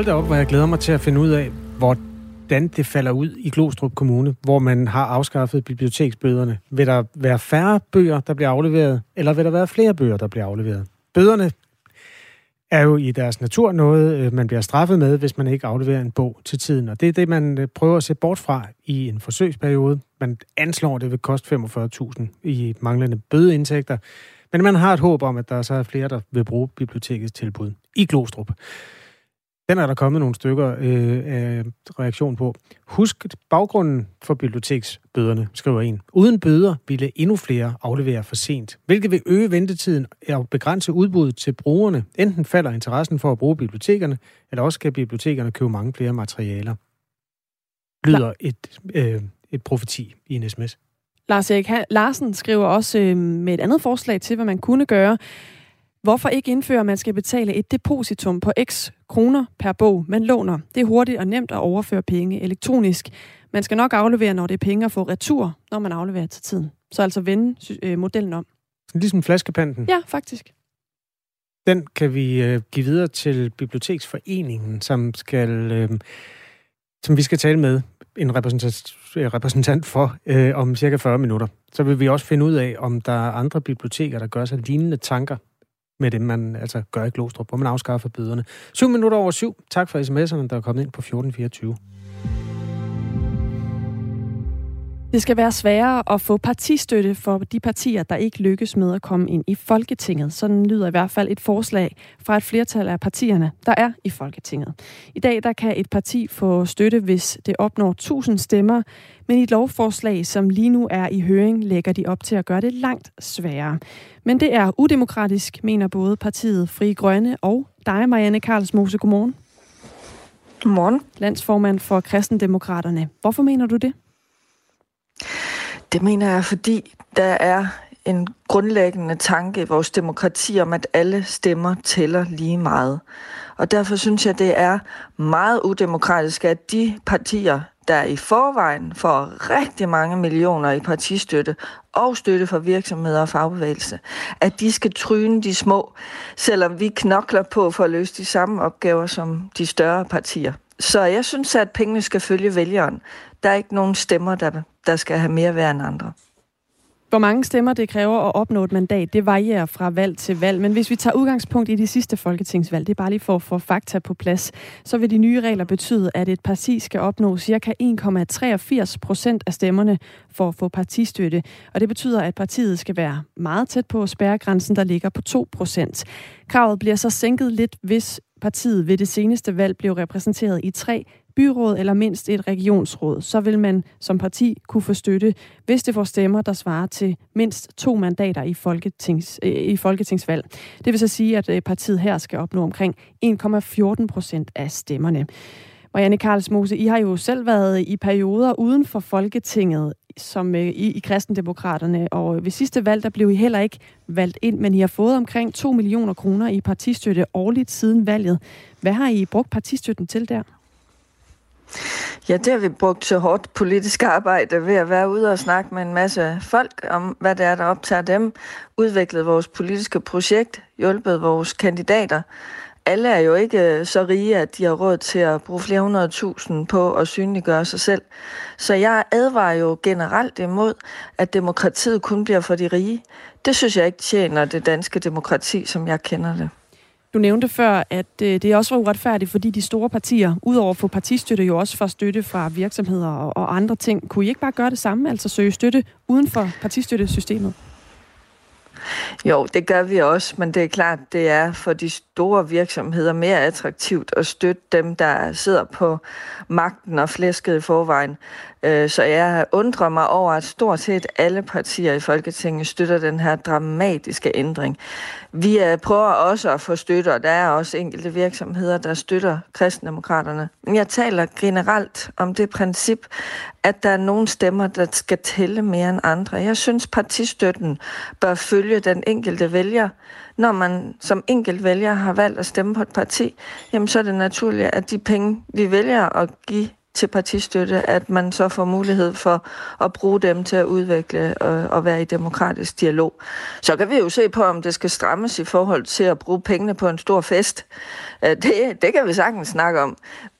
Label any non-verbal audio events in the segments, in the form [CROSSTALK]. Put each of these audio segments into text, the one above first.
Hold da op, hvor jeg glæder mig til at finde ud af, hvordan det falder ud i Glostrup Kommune, hvor man har afskaffet biblioteksbøderne. Vil der være færre bøger, der bliver afleveret, eller vil der være flere bøger, der bliver afleveret? Bøderne er jo i deres natur noget, øh, man bliver straffet med, hvis man ikke afleverer en bog til tiden. Og det er det, man øh, prøver at se bort fra i en forsøgsperiode. Man anslår, at det vil koste 45.000 i manglende bødeindtægter. Men man har et håb om, at der så er flere, der vil bruge bibliotekets tilbud i Glostrup. Den er der kommet nogle stykker øh, af reaktion på. Husk baggrunden for biblioteksbøderne, skriver en. Uden bøder ville endnu flere aflevere for sent, hvilket vil øge ventetiden og begrænse udbuddet til brugerne. Enten falder interessen for at bruge bibliotekerne, eller også skal bibliotekerne købe mange flere materialer. Lyder et, øh, et profeti i en sms. Lars Erik Larsen skriver også øh, med et andet forslag til, hvad man kunne gøre. Hvorfor ikke indføre, at man skal betale et depositum på x kroner per bog, man låner? Det er hurtigt og nemt at overføre penge elektronisk. Man skal nok aflevere, når det er penge, at få retur, når man afleverer til tiden. Så altså vende øh, modellen om. Ligesom flaskepanten? Ja, faktisk. Den kan vi øh, give videre til Biblioteksforeningen, som skal, øh, som vi skal tale med en repræsentant, repræsentant for øh, om cirka 40 minutter. Så vil vi også finde ud af, om der er andre biblioteker, der gør sig lignende tanker med det, man altså gør i Glostrup, hvor man afskaffer bøderne. 7 minutter over syv. Tak for sms'erne, der er kommet ind på 1424. Det skal være sværere at få partistøtte for de partier, der ikke lykkes med at komme ind i Folketinget. Sådan lyder i hvert fald et forslag fra et flertal af partierne, der er i Folketinget. I dag der kan et parti få støtte, hvis det opnår 1000 stemmer, men i et lovforslag, som lige nu er i høring, lægger de op til at gøre det langt sværere. Men det er udemokratisk, mener både partiet Fri Grønne og dig, Marianne Karlsmose. Godmorgen. Godmorgen. Landsformand for Kristendemokraterne. Hvorfor mener du det? Det mener jeg, fordi der er en grundlæggende tanke i vores demokrati om, at alle stemmer tæller lige meget. Og derfor synes jeg, det er meget udemokratisk, at de partier, der i forvejen får rigtig mange millioner i partistøtte og støtte fra virksomheder og fagbevægelse, at de skal tryne de små, selvom vi knokler på for at løse de samme opgaver som de større partier. Så jeg synes, at pengene skal følge vælgeren. Der er ikke nogen stemmer, der, der skal have mere værd end andre. Hvor mange stemmer det kræver at opnå et mandat, det varierer fra valg til valg. Men hvis vi tager udgangspunkt i de sidste folketingsvalg, det er bare lige for at få fakta på plads, så vil de nye regler betyde, at et parti skal opnå ca. 1,83 procent af stemmerne for at få partistøtte. Og det betyder, at partiet skal være meget tæt på spærregrænsen, der ligger på 2 procent. Kravet bliver så sænket lidt, hvis partiet ved det seneste valg blev repræsenteret i tre byråd eller mindst et regionsråd, så vil man som parti kunne få støtte, hvis det får stemmer, der svarer til mindst to mandater i, folketings, øh, i folketingsvalg. Det vil så sige, at øh, partiet her skal opnå omkring 1,14 procent af stemmerne. Marianne Karlsmose, I har jo selv været i perioder uden for Folketinget som øh, i, i kristendemokraterne, og ved sidste valg, der blev I heller ikke valgt ind, men I har fået omkring 2 millioner kroner i partistøtte årligt siden valget. Hvad har I brugt partistøtten til der? Ja, det har vi brugt til hårdt politisk arbejde ved at være ude og snakke med en masse folk om, hvad det er, der optager dem, udviklet vores politiske projekt, hjulpet vores kandidater. Alle er jo ikke øh, så rige, at de har råd til at bruge flere hundrede tusind på at synliggøre sig selv. Så jeg advarer jo generelt imod, at demokratiet kun bliver for de rige. Det synes jeg ikke tjener det danske demokrati, som jeg kender det. Du nævnte før, at øh, det også var uretfærdigt, fordi de store partier, udover at få partistøtte, jo også får støtte fra virksomheder og, og andre ting. Kunne I ikke bare gøre det samme, altså søge støtte uden for partistøttesystemet? Jo, det gør vi også, men det er klart, det er for de store virksomheder mere attraktivt at støtte dem, der sidder på magten og flæsket i forvejen. Øh, så jeg undrer mig over, at stort set alle partier i Folketinget støtter den her dramatiske ændring. Vi øh, prøver også at få støtte, og der er også enkelte virksomheder, der støtter kristendemokraterne. Men jeg taler generelt om det princip, at der er nogle stemmer, der skal tælle mere end andre. Jeg synes, partistøtten bør følge den enkelte vælger. Når man som enkelt vælger har valgt at stemme på et parti, jamen så er det naturligt, at de penge, vi vælger at give til partistøtte, at man så får mulighed for at bruge dem til at udvikle og, og være i demokratisk dialog. Så kan vi jo se på, om det skal strammes i forhold til at bruge pengene på en stor fest. Øh, det, det kan vi sagtens snakke om.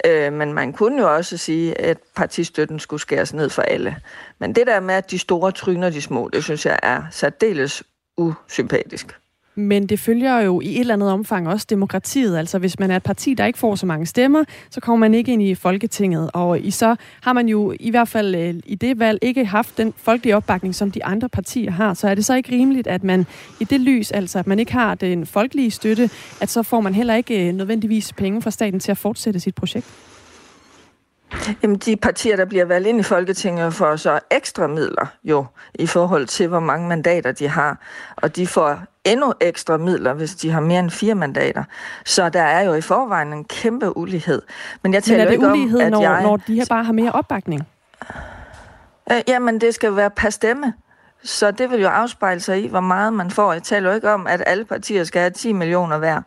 Øh, men man kunne jo også sige, at partistøtten skulle skæres ned for alle. Men det der med, at de store tryner de små, det synes jeg er særdeles usympatisk. Men det følger jo i et eller andet omfang også demokratiet. Altså hvis man er et parti, der ikke får så mange stemmer, så kommer man ikke ind i Folketinget. Og i så har man jo i hvert fald øh, i det valg ikke haft den folkelige opbakning, som de andre partier har. Så er det så ikke rimeligt, at man i det lys, altså at man ikke har den folkelige støtte, at så får man heller ikke øh, nødvendigvis penge fra staten til at fortsætte sit projekt? Jamen, de partier, der bliver valgt ind i Folketinget, får så ekstra midler jo, i forhold til, hvor mange mandater de har. Og de får endnu ekstra midler, hvis de har mere end fire mandater. Så der er jo i forvejen en kæmpe ulighed. Men jeg taler Men er det ikke ulighed, om, at når, jeg... når de her bare har mere opbakning? Øh, jamen, det skal være per stemme. Så det vil jo afspejle sig i, hvor meget man får. Jeg taler jo ikke om, at alle partier skal have 10 millioner hver.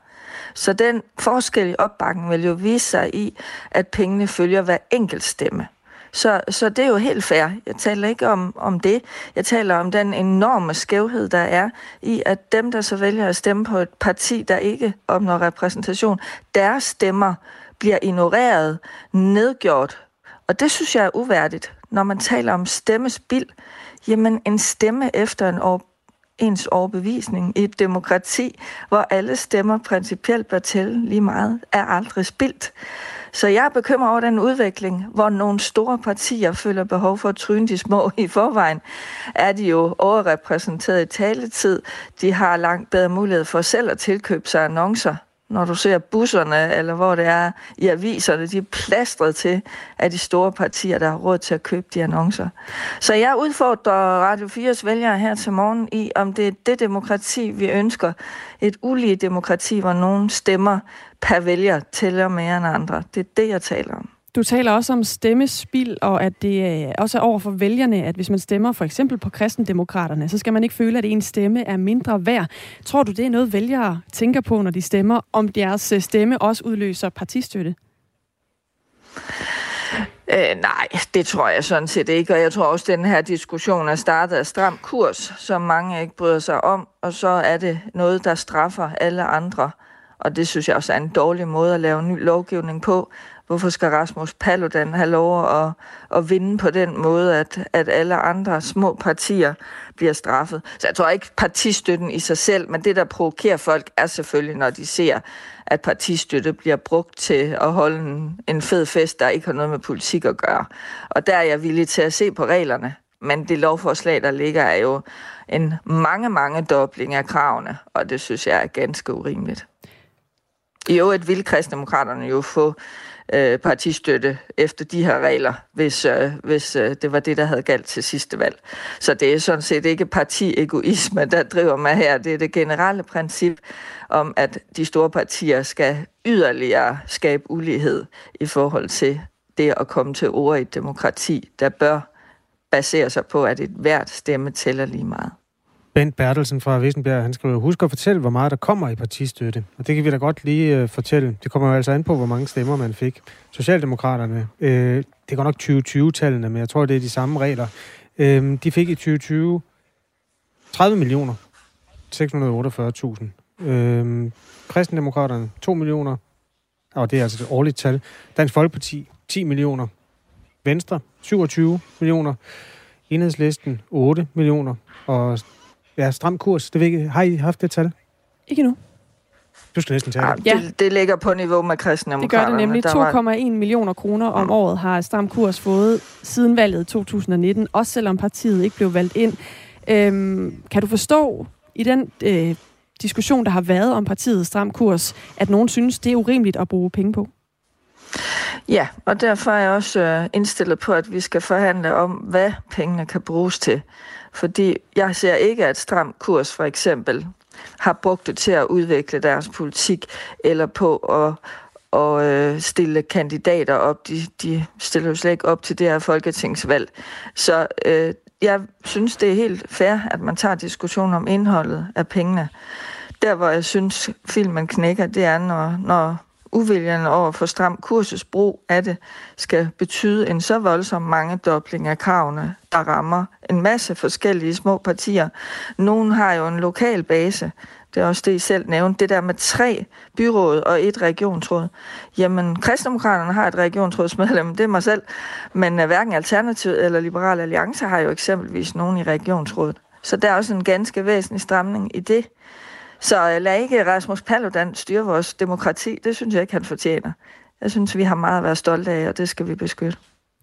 Så den forskel i opbakken vil jo vise sig i, at pengene følger hver enkelt stemme. Så, så det er jo helt fair. Jeg taler ikke om, om det. Jeg taler om den enorme skævhed, der er i, at dem, der så vælger at stemme på et parti, der ikke opnår repræsentation, deres stemmer bliver ignoreret, nedgjort. Og det synes jeg er uværdigt, når man taler om stemmespild. Jamen, en stemme efter en år ens overbevisning i et demokrati, hvor alle stemmer principielt bør tælle lige meget, er aldrig spildt. Så jeg er bekymret over den udvikling, hvor nogle store partier føler behov for at tryne de små i forvejen. Er de jo overrepræsenteret i taletid. De har langt bedre mulighed for selv at tilkøbe sig annoncer når du ser busserne, eller hvor det er i aviserne, de er plastret til af de store partier, der har råd til at købe de annoncer. Så jeg udfordrer Radio 4's vælgere her til morgen i, om det er det demokrati, vi ønsker. Et ulige demokrati, hvor nogen stemmer per vælger tæller mere end andre. Det er det, jeg taler om. Du taler også om stemmespil, og at det øh, også er over for vælgerne, at hvis man stemmer for eksempel på kristendemokraterne, så skal man ikke føle, at ens stemme er mindre værd. Tror du, det er noget, vælgere tænker på, når de stemmer, om deres øh, stemme også udløser partistøtte? Øh, nej, det tror jeg sådan set ikke, og jeg tror også, at den her diskussion er startet af stram kurs, som mange ikke bryder sig om, og så er det noget, der straffer alle andre. Og det synes jeg også er en dårlig måde at lave ny lovgivning på. Hvorfor skal Rasmus Paludan have lov at, at vinde på den måde, at, at alle andre små partier bliver straffet? Så jeg tror ikke partistøtten i sig selv, men det, der provokerer folk, er selvfølgelig, når de ser, at partistøtte bliver brugt til at holde en, en fed fest, der ikke har noget med politik at gøre. Og der er jeg villig til at se på reglerne. Men det lovforslag, der ligger, er jo en mange, mange dobling af kravene, og det synes jeg er ganske urimeligt. I øvrigt vil kristdemokraterne jo få øh, partistøtte efter de her regler, hvis, øh, hvis øh, det var det, der havde galt til sidste valg. Så det er sådan set ikke partiegoisme, der driver mig her. Det er det generelle princip om, at de store partier skal yderligere skabe ulighed i forhold til det at komme til ord i et demokrati, der bør basere sig på, at et hvert stemme tæller lige meget. Bent Bertelsen fra Vissenbjerg, han skriver, husk at fortælle, hvor meget der kommer i partistøtte. Og det kan vi da godt lige uh, fortælle. Det kommer jo altså an på, hvor mange stemmer man fik. Socialdemokraterne, øh, det går nok 2020-tallene, men jeg tror, det er de samme regler. Øh, de fik i 2020 30 millioner. 648.000. Øh, Kristendemokraterne 2 millioner. Og det er altså et årligt tal. Dansk Folkeparti 10 millioner. Venstre 27 millioner. Enhedslisten 8 millioner. Og Ja, stram kurs. Det ikke. Har I haft det tal? Ikke nu. Du skal næsten tage det. Ja. det. Det ligger på niveau med kristendemokraterne. Det gør det nemlig. 2,1 millioner kroner om året har Stram Kurs fået siden valget 2019, også selvom partiet ikke blev valgt ind. Øhm, kan du forstå i den øh, diskussion, der har været om partiet Stram Kurs, at nogen synes, det er urimeligt at bruge penge på? Ja, og derfor er jeg også øh, indstillet på, at vi skal forhandle om, hvad pengene kan bruges til. Fordi jeg ser ikke, at Stram Kurs for eksempel har brugt det til at udvikle deres politik, eller på at og øh, stille kandidater op. De, de stiller jo slet ikke op til det her folketingsvalg. Så øh, jeg synes, det er helt fair, at man tager diskussion om indholdet af pengene. Der, hvor jeg synes, filmen knækker, det er, når, når uviljen over for stram kurses brug af det skal betyde en så voldsom mange dobling af kravene, der rammer en masse forskellige små partier. Nogle har jo en lokal base, det er også det, I selv nævnte, det der med tre byråd og et regionsråd. Jamen, kristdemokraterne har et regionsrådsmedlem, det er mig selv, men øh, hverken Alternativet eller Liberal Alliance har jo eksempelvis nogen i regionsrådet. Så der er også en ganske væsentlig stramning i det. Så uh, lad ikke Rasmus Paludan styre vores demokrati. Det synes jeg ikke, han fortjener. Jeg synes, vi har meget at være stolte af, og det skal vi beskytte.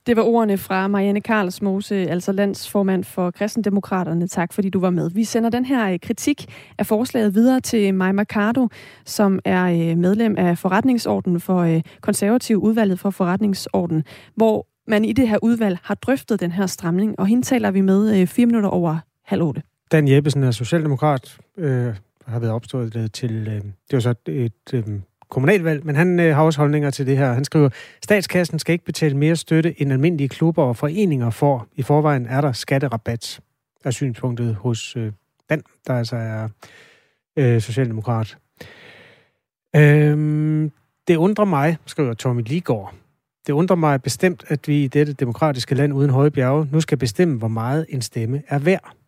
Det var ordene fra Marianne Karlsmose, altså landsformand for Kristendemokraterne. Tak fordi du var med. Vi sender den her øh, kritik af forslaget videre til Maja Mercado, som er øh, medlem af forretningsordenen for øh, konservativ udvalget for forretningsordenen, hvor man i det her udvalg har drøftet den her stramning, og hende taler vi med fire minutter over halv otte. Dan Jeppesen er socialdemokrat, øh, har været opstået øh, til, øh, det var så et øh, kommunalvalg, men han øh, har også holdninger til det her. Han skriver, statskassen skal ikke betale mere støtte end almindelige klubber og foreninger får. I forvejen er der skatterabat, er synspunktet hos øh, Dan, der altså er øh, socialdemokrat. Øhm, det undrer mig, skriver Tommy Ligård, det undrer mig bestemt, at vi i dette demokratiske land uden høje bjerge nu skal bestemme, hvor meget en stemme er værd.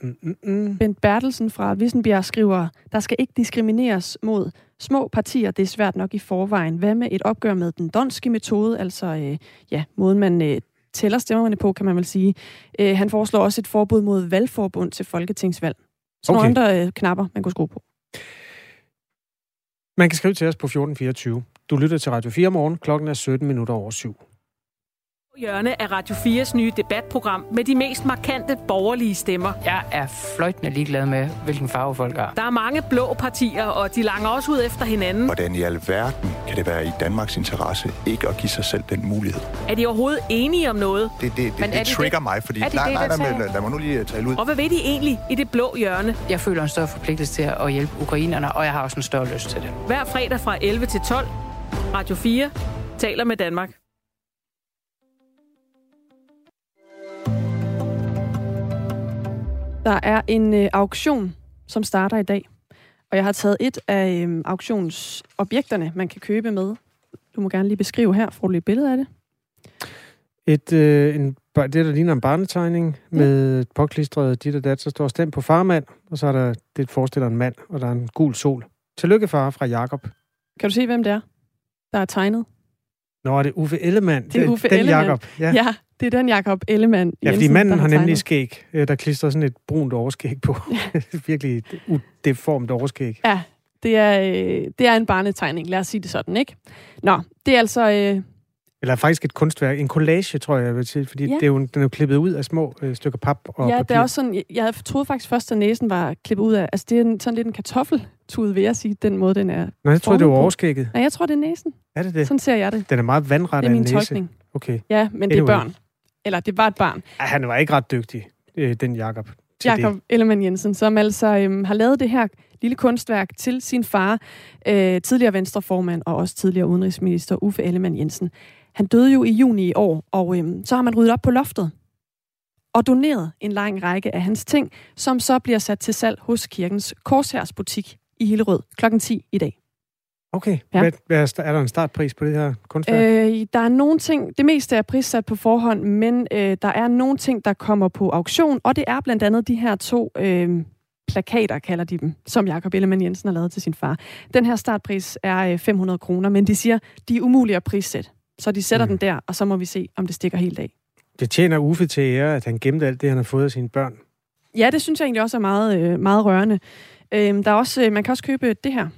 Mm, mm, mm. Bent Bertelsen fra Vissenbjerg skriver, der skal ikke diskrimineres mod små partier. Det er svært nok i forvejen. Hvad med et opgør med den donske metode, altså øh, ja, måden man øh, tæller stemmerne på, kan man vel sige. Øh, han foreslår også et forbud mod valgforbund til folketingsvalg. Så okay. nogle andre øh, knapper, man kunne skrue på. Man kan skrive til os på 1424. Du lytter til Radio 4 morgen. Klokken er 17 minutter over syv hjørne af Radio 4's nye debatprogram med de mest markante borgerlige stemmer. Jeg er fløjtende ligeglad med, hvilken farve folk har. Der er mange blå partier, og de langer også ud efter hinanden. Hvordan i alverden kan det være i Danmarks interesse ikke at give sig selv den mulighed? Er de overhovedet enige om noget? Det, det, det, det, det trigger det? mig, fordi... Er det nej, det, nej, nej, lad, lad mig nu lige tale ud. Og hvad ved de egentlig i det blå hjørne? Jeg føler en større forpligtelse til at hjælpe ukrainerne, og jeg har også en større lyst til det. Hver fredag fra 11 til 12, Radio 4 taler med Danmark. Der er en øh, auktion, som starter i dag. Og jeg har taget et af øh, auktionsobjekterne, man kan købe med. Du må gerne lige beskrive her. Får du lige et billede af det? Et, øh, en, det, der ligner en barnetegning ja. med påklistret dit og dat, så står stemt på farmand, og så er der, det forestiller en mand, og der er en gul sol. Tillykke far fra Jakob. Kan du se, hvem det er, der er tegnet? Nå, er det Uffe Ellemann? Det er Uffe den Ellemann. Jacob. Ja. ja, det er den Jakob Ellemann Ja, fordi manden har, har nemlig skæg. Øh, der klistrer sådan et brunt overskæg på. Ja. [LAUGHS] Virkelig udeformt overskæg. Ja, det er, øh, det er en barnetegning, lad os sige det sådan, ikke? Nå, det er altså... Øh... Eller faktisk et kunstværk, en collage, tror jeg, jeg vil sige, fordi ja. det er jo, den er jo klippet ud af små øh, stykker pap og Ja, papir. det er også sådan, jeg troede faktisk først, at næsen var klippet ud af, altså det er en, sådan lidt en kartoffeltud, vil jeg sige, den måde, den er Nå, jeg tror det var overskægget. Nej, jeg tror, det er næsen. Er det det? Sådan ser jeg det. Den er meget vandret af en næse. Det er min tolkning. Okay. Ja, men det er børn. Eller det var et barn. Ja, han var ikke ret dygtig, øh, den Jakob. Jakob Ellemann Jensen, som altså øhm, har lavet det her lille kunstværk til sin far, øh, tidligere venstreformand og også tidligere udenrigsminister Uffe Ellemann Jensen. Han døde jo i juni i år, og øhm, så har man ryddet op på loftet og doneret en lang række af hans ting, som så bliver sat til salg hos Kirkens Korshærsbutik i Hillerød kl. 10 i dag. Okay. Ja. Hvad, hvad er, er der en startpris på det her kunstværk? Øh, der er nogle ting, det meste er prissat på forhånd, men øh, der er nogle ting, der kommer på auktion, og det er blandt andet de her to øh, plakater, kalder de dem, som Jakob Ellemann Jensen har lavet til sin far. Den her startpris er øh, 500 kroner, men de siger, de er umulige at prissætte. Så de sætter mm. den der, og så må vi se, om det stikker helt af. Det tjener Uffe til ære, at han gemte alt det, han har fået af sine børn. Ja, det synes jeg egentlig også er meget, øh, meget rørende. Øh, der er også, øh, man kan også købe det her.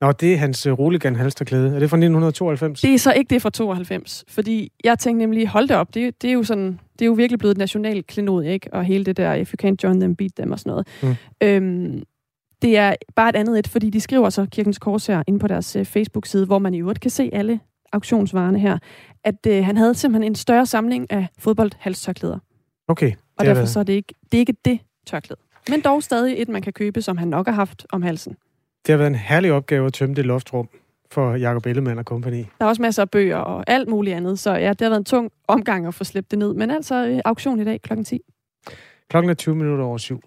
Nå, det er hans uh, roligan halsterklæde. Er det fra 1992? Det er så ikke det fra 92, fordi jeg tænkte nemlig, hold det op, det, det er jo sådan, det er jo virkelig blevet et national klenod, ikke? Og hele det der, if you can't join them, beat them og sådan noget. Mm. Øhm, det er bare et andet et, fordi de skriver så Kirkens Kors her inde på deres uh, Facebook-side, hvor man i øvrigt kan se alle auktionsvarerne her, at uh, han havde simpelthen en større samling af fodboldhalstørklæder. Okay. Og derfor så er det ikke det, er ikke det tørklæde. Men dog stadig et, man kan købe, som han nok har haft om halsen. Det har været en herlig opgave at tømme det loftrum for Jacob Ellemann og kompagni. Der er også masser af bøger og alt muligt andet, så ja, det har været en tung omgang at få slæbt det ned. Men altså øh, auktion i dag kl. 10. Klokken er 20 minutter over syv.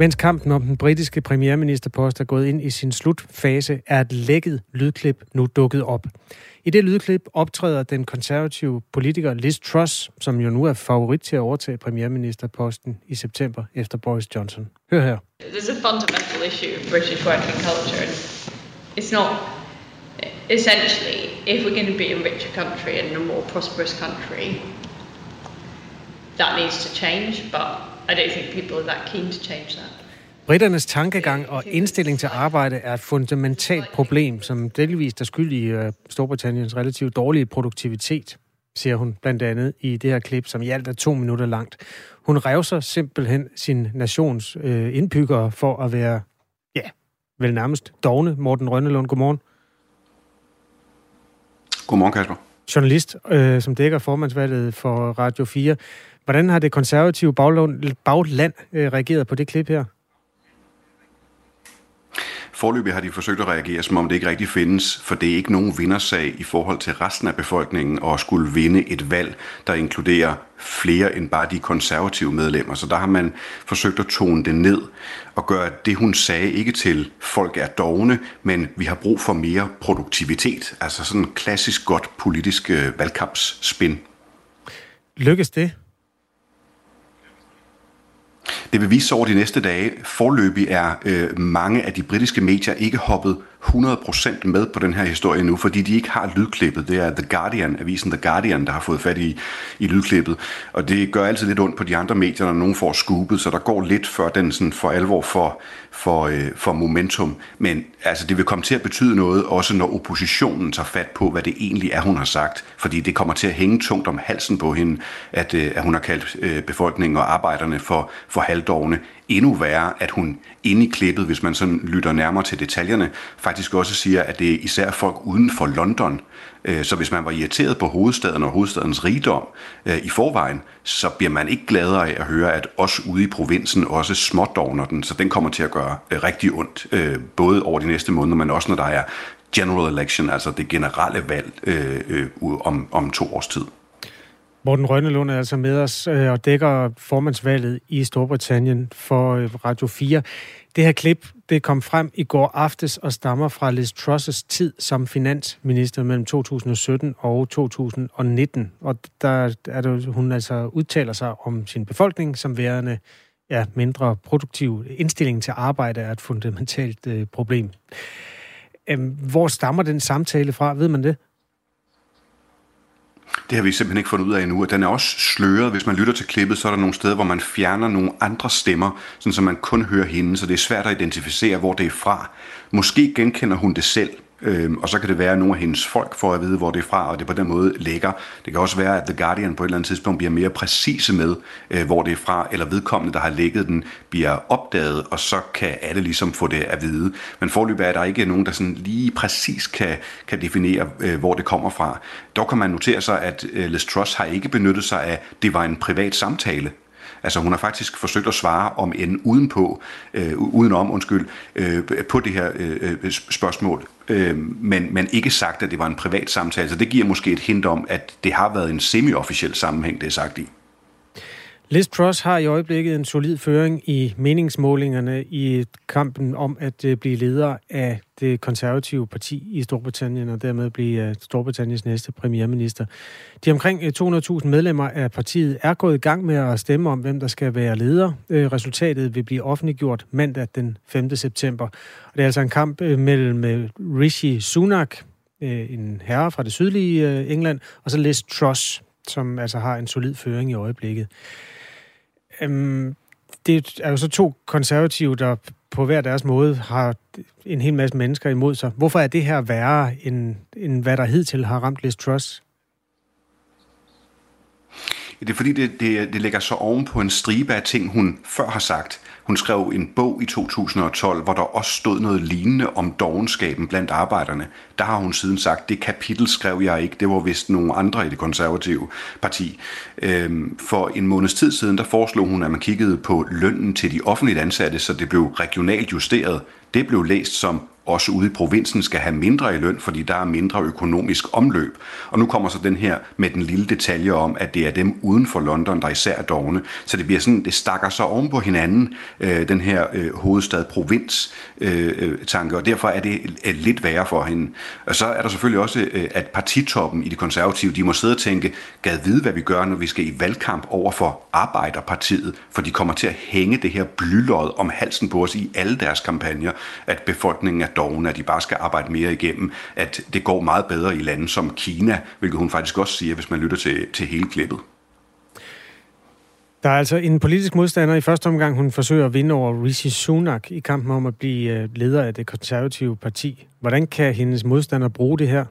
Mens kampen om den britiske premierministerpost er gået ind i sin slutfase, er et lækket lydklip nu dukket op. I det lydklip optræder den konservative politiker Liz Truss, som jo nu er favorit til at overtage premierministerposten i september efter Boris Johnson. Hør her. There's a fundamental issue of British working culture, and it's not essentially if we're going to be a richer country and a more prosperous country, that needs to change, but i don't think people are that keen to change that. Britternes tankegang og indstilling til arbejde er et fundamentalt problem, som delvis er skyld i uh, Storbritanniens relativt dårlige produktivitet, siger hun blandt andet i det her klip, som i alt er to minutter langt. Hun revser simpelthen sin nations uh, indbyggere for at være, ja, vel nærmest dogne. Morten Rønnelund, godmorgen. Godmorgen, Kasper. Journalist, uh, som dækker formandsvalget for Radio 4. Hvordan har det konservative bagland, bagland uh, reageret på det klip her? Forløbig har de forsøgt at reagere, som om det ikke rigtig findes, for det er ikke nogen vindersag i forhold til resten af befolkningen at skulle vinde et valg, der inkluderer flere end bare de konservative medlemmer. Så der har man forsøgt at tone det ned og gøre det, hun sagde, ikke til folk er dogne, men vi har brug for mere produktivitet. Altså sådan en klassisk godt politisk øh, valgkampsspin. Lykkes det? Det vil vise sig over de næste dage. Forløbig er øh, mange af de britiske medier ikke hoppet 100% med på den her historie nu, fordi de ikke har lydklippet. Det er The Guardian, avisen The Guardian, der har fået fat i, i lydklippet. Og det gør altid lidt ondt på de andre medier, når nogen får scoopet, så der går lidt før den sådan for alvor for, for, øh, for momentum. Men altså, det vil komme til at betyde noget, også når oppositionen tager fat på, hvad det egentlig er, hun har sagt. Fordi det kommer til at hænge tungt om halsen på hende, at, øh, at hun har kaldt øh, befolkningen og arbejderne for, for halvdårne endnu værre, at hun inde i klippet, hvis man sådan lytter nærmere til detaljerne, faktisk også siger, at det er især folk uden for London. Øh, så hvis man var irriteret på hovedstaden og hovedstadens rigdom øh, i forvejen, så bliver man ikke gladere af at høre, at os ude i provinsen også smådogner den. Så den kommer til at gøre øh, rigtig ondt, både over de næste måneder, men også når der er general election, altså det generelle valg om, om to års tid. Morten Rønnelund er altså med os øh, og dækker formandsvalget i Storbritannien for øh, Radio 4. Det her klip, det kom frem i går aftes og stammer fra Liz Truss' tid som finansminister mellem 2017 og 2019. Og der er det, hun altså udtaler sig om sin befolkning som værende ja, mindre produktiv. Indstilling til arbejde er et fundamentalt øh, problem. Øhm, hvor stammer den samtale fra? Ved man det? Det har vi simpelthen ikke fundet ud af endnu, og den er også sløret. Hvis man lytter til klippet, så er der nogle steder, hvor man fjerner nogle andre stemmer, sådan så man kun hører hende, så det er svært at identificere, hvor det er fra. Måske genkender hun det selv, Øhm, og så kan det være, at nogle af hendes folk får at vide, hvor det er fra, og det på den måde ligger. Det kan også være, at The Guardian på et eller andet tidspunkt bliver mere præcise med, øh, hvor det er fra, eller vedkommende, der har lægget den, bliver opdaget, og så kan alle ligesom få det at vide. Men forløbet er der ikke nogen, der sådan lige præcis kan, kan definere, øh, hvor det kommer fra. Dog kan man notere sig, at øh, Liz Truss har ikke benyttet sig af, det var en privat samtale. Altså hun har faktisk forsøgt at svare om en udenpå, øh, udenom, undskyld, øh, på det her øh, øh spørgsmål. Øh, men, men ikke sagt, at det var en privat samtale. Så det giver måske et hint om, at det har været en semi-officiel sammenhæng, det er sagt i. Liz Truss har i øjeblikket en solid føring i meningsmålingerne i kampen om at øh, blive leder af det konservative parti i Storbritannien og dermed blive øh, Storbritanniens næste premierminister. De omkring øh, 200.000 medlemmer af partiet er gået i gang med at stemme om, hvem der skal være leder. Resultatet vil blive offentliggjort mandag den 5. september. Og det er altså en kamp mellem Rishi Sunak, en herre fra det sydlige England, og så Liz Truss, som altså har en solid føring i øjeblikket. Øhm, det er jo så to konservative, der på hver deres måde har en hel masse mennesker imod sig. Hvorfor er det her værre, end, end hvad der hidtil har ramt Liz Truss? Det er fordi, det, det, det lægger så oven på en stribe af ting, hun før har sagt. Hun skrev en bog i 2012, hvor der også stod noget lignende om dogenskaben blandt arbejderne. Der har hun siden sagt, det kapitel skrev jeg ikke, det var vist nogle andre i det konservative parti. Øhm, for en måneds tid siden, der foreslog hun, at man kiggede på lønnen til de offentligt ansatte, så det blev regionalt justeret. Det blev læst som også ude i provinsen skal have mindre i løn, fordi der er mindre økonomisk omløb. Og nu kommer så den her med den lille detalje om, at det er dem uden for London, der især er dogne. Så det bliver sådan, det stakker sig oven på hinanden, øh, den her øh, hovedstad-provins-tanke, øh, øh og derfor er det øh, lidt værre for hende. Og så er der selvfølgelig også, øh, at partitoppen i de konservative, de må sidde og tænke, gad vide, hvad vi gør, når vi skal i valgkamp over for Arbejderpartiet, for de kommer til at hænge det her blylod om halsen på os i alle deres kampagner, at befolkningen er dogne, at de bare skal arbejde mere igennem, at det går meget bedre i lande som Kina, hvilket hun faktisk også siger, hvis man lytter til, til hele klippet. Der er altså en politisk modstander i første omgang, hun forsøger at vinde over Rishi Sunak i kampen om at blive øh, leder af det konservative parti. Hvordan kan hendes modstander bruge det her?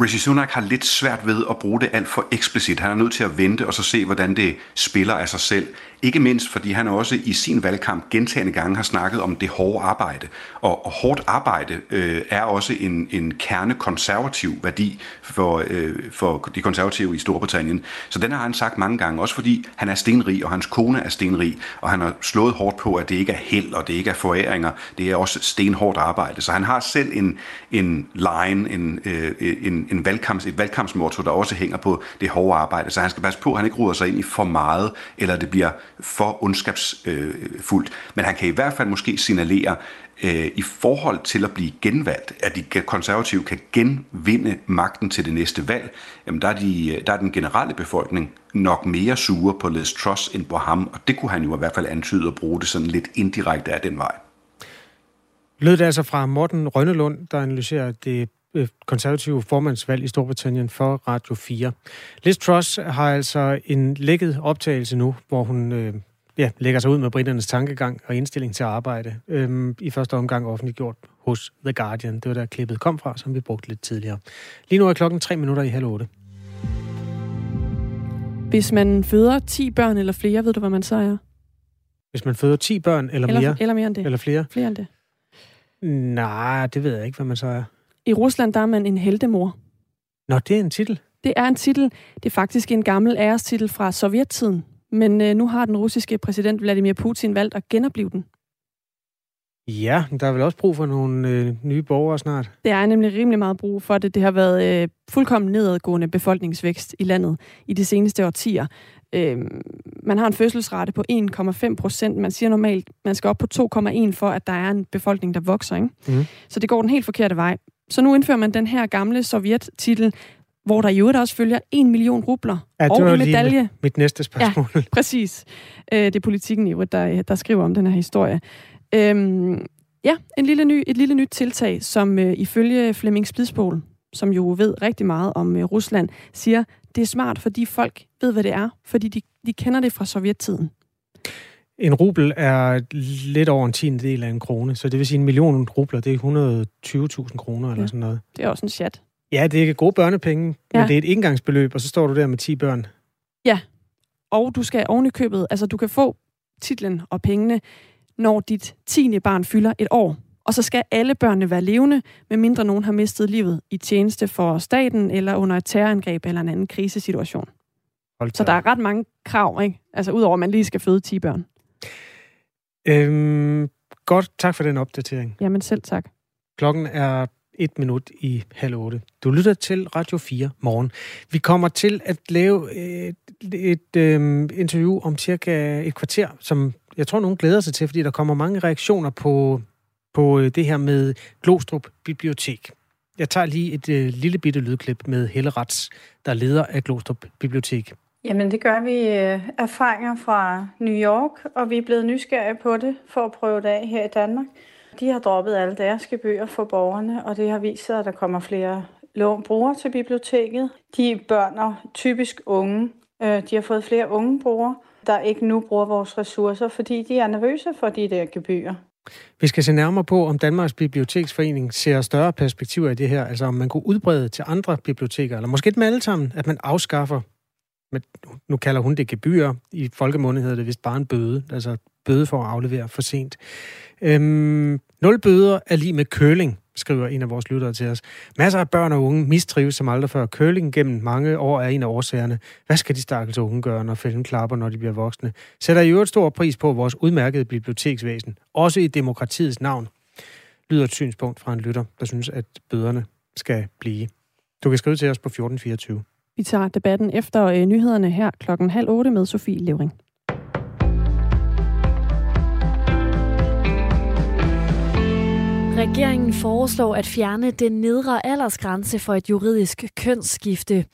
Rishi Sunak har lidt svært ved at bruge det alt for eksplicit. Han er nødt til at vente og så se, hvordan det spiller af sig selv. Ikke mindst, fordi han også i sin valgkamp gentagende gange har snakket om det hårde arbejde. Og, og hårdt arbejde øh, er også en, en kernekonservativ værdi for, øh, for de konservative i Storbritannien. Så den har han sagt mange gange, også fordi han er stenrig, og hans kone er stenrig, og han har slået hårdt på, at det ikke er held, og det ikke er foræringer, det er også stenhårdt arbejde. Så han har selv en, en line, en, øh, en, en valgkamps, et valgkampsmotto, der også hænger på det hårde arbejde. Så han skal passe på, at han ikke ruder sig ind i for meget, eller det bliver for ondskabsfuldt. Men han kan i hvert fald måske signalere, øh, i forhold til at blive genvalgt, at de konservative kan genvinde magten til det næste valg, jamen der er, de, øh, der er den generelle befolkning nok mere sure på Liz Truss end på ham, og det kunne han jo i hvert fald antyde at bruge det sådan lidt indirekte af den vej. Lød det altså fra Morten Rønnelund, der analyserer det konservative formandsvalg i Storbritannien for Radio 4. Liz Truss har altså en lækket optagelse nu, hvor hun øh, ja, lægger sig ud med britternes tankegang og indstilling til arbejde. Øhm, I første omgang offentliggjort hos The Guardian. Det var der klippet kom fra, som vi brugte lidt tidligere. Lige nu er klokken 3 minutter i halv 8. Hvis man føder 10 børn eller flere, ved du, hvad man så er? Hvis man føder 10 børn eller, Eller, mere? eller mere end det. Eller flere? Flere end det. Nej, det ved jeg ikke, hvad man så er. I Rusland, der er man en heldemor. Nå, det er en titel. Det er en titel. Det er faktisk en gammel ærestitel fra sovjettiden. Men øh, nu har den russiske præsident Vladimir Putin valgt at genopleve den. Ja, der er vel også brug for nogle øh, nye borgere snart. Det er nemlig rimelig meget brug for det. Det har været øh, fuldkommen nedadgående befolkningsvækst i landet i de seneste årtier. Øh, man har en fødselsrate på 1,5 procent. Man siger normalt, man skal op på 2,1 for, at der er en befolkning, der vokser. Ikke? Mm. Så det går den helt forkerte vej. Så nu indfører man den her gamle sovjet-titel, hvor der i øvrigt også følger 1 million rubler Ja, det og en lige medalje. mit, mit næste spørgsmål. Ja. [LAUGHS] Præcis. Øh, det er politikken i øvrigt, der, der skriver om den her historie. Øhm, ja, en lille ny, et lille nyt tiltag, som øh, ifølge Flemming Splidsbol, som jo ved rigtig meget om øh, Rusland, siger, det er smart, fordi folk ved, hvad det er, fordi de, de kender det fra sovjettiden. En rubel er lidt over en tiende del af en krone, så det vil sige en million rubler, det er 120.000 kroner eller Ja. sådan noget. Det er også en chat. Ja, det er gode børnepenge, ja. Ja. men det er et indgangsbeløb, og så står du der med 10 børn. Og du skal oven i købet, altså du kan få titlen og pengene, når dit tiende barn fylder et år. Og så skal alle børnene være levende, medmindre nogen har mistet livet i tjeneste for staten, eller under et terrorangreb eller en anden krisesituation. Hold Så der er ret mange krav, ikke? Altså udover at man lige skal føde 10 børn. Øhm, godt, tak for den opdatering. Jamen selv tak. Klokken er et minut i halv otte. Du lytter til Radio 4 morgen. Vi kommer til at lave et, et øhm, interview om cirka et kvarter, som jeg tror, nogen glæder sig til, fordi der kommer mange reaktioner på, på øh, det her med Glostrup Bibliotek. Jeg tager lige et øh, lille bitte lydklip med Helle Rats, der er leder af Glostrup Bibliotek. Jamen det gør vi øh, erfaringer fra New York, og vi er blevet nysgerrige på det for at prøve det af her i Danmark. De har droppet alle deres gebyrer for borgerne, og det har vist sig, at der kommer flere lån brugere til biblioteket. De børn og typisk unge, øh, de har fået flere unge brugere, der ikke nu bruger vores ressourcer, fordi de er nervøse for de der gebyrer. Vi skal se nærmere på, om Danmarks Biblioteksforening ser større perspektiver i det her. Altså om man kunne udbrede til andre biblioteker, eller måske dem alle sammen, at man afskaffer, men nu kalder hun det gebyr, i folkemunde hedder det vist bare en bøde, altså bøde for at aflevere for sent. Øhm, nul bøder er lige med køling, skriver en af vores lyttere til os. Masser af børn og unge mistrives som aldrig før. Køling gennem mange år er en af årsagerne. Hvad skal de stakkels unge gøre, når fælden klapper, når de bliver voksne? Sætter i øvrigt stor pris på vores udmærkede biblioteksvæsen. Også i demokratiets navn. Lyder et synspunkt fra en lytter, der synes, at bøderne skal blive. Du kan skrive til os på 1424. Vi tager debatten efter øh, nyhederne her klokken halv otte med Sofie Levering. Regeringen foreslår at fjerne den nedre aldersgrænse for et juridisk kønsskifte.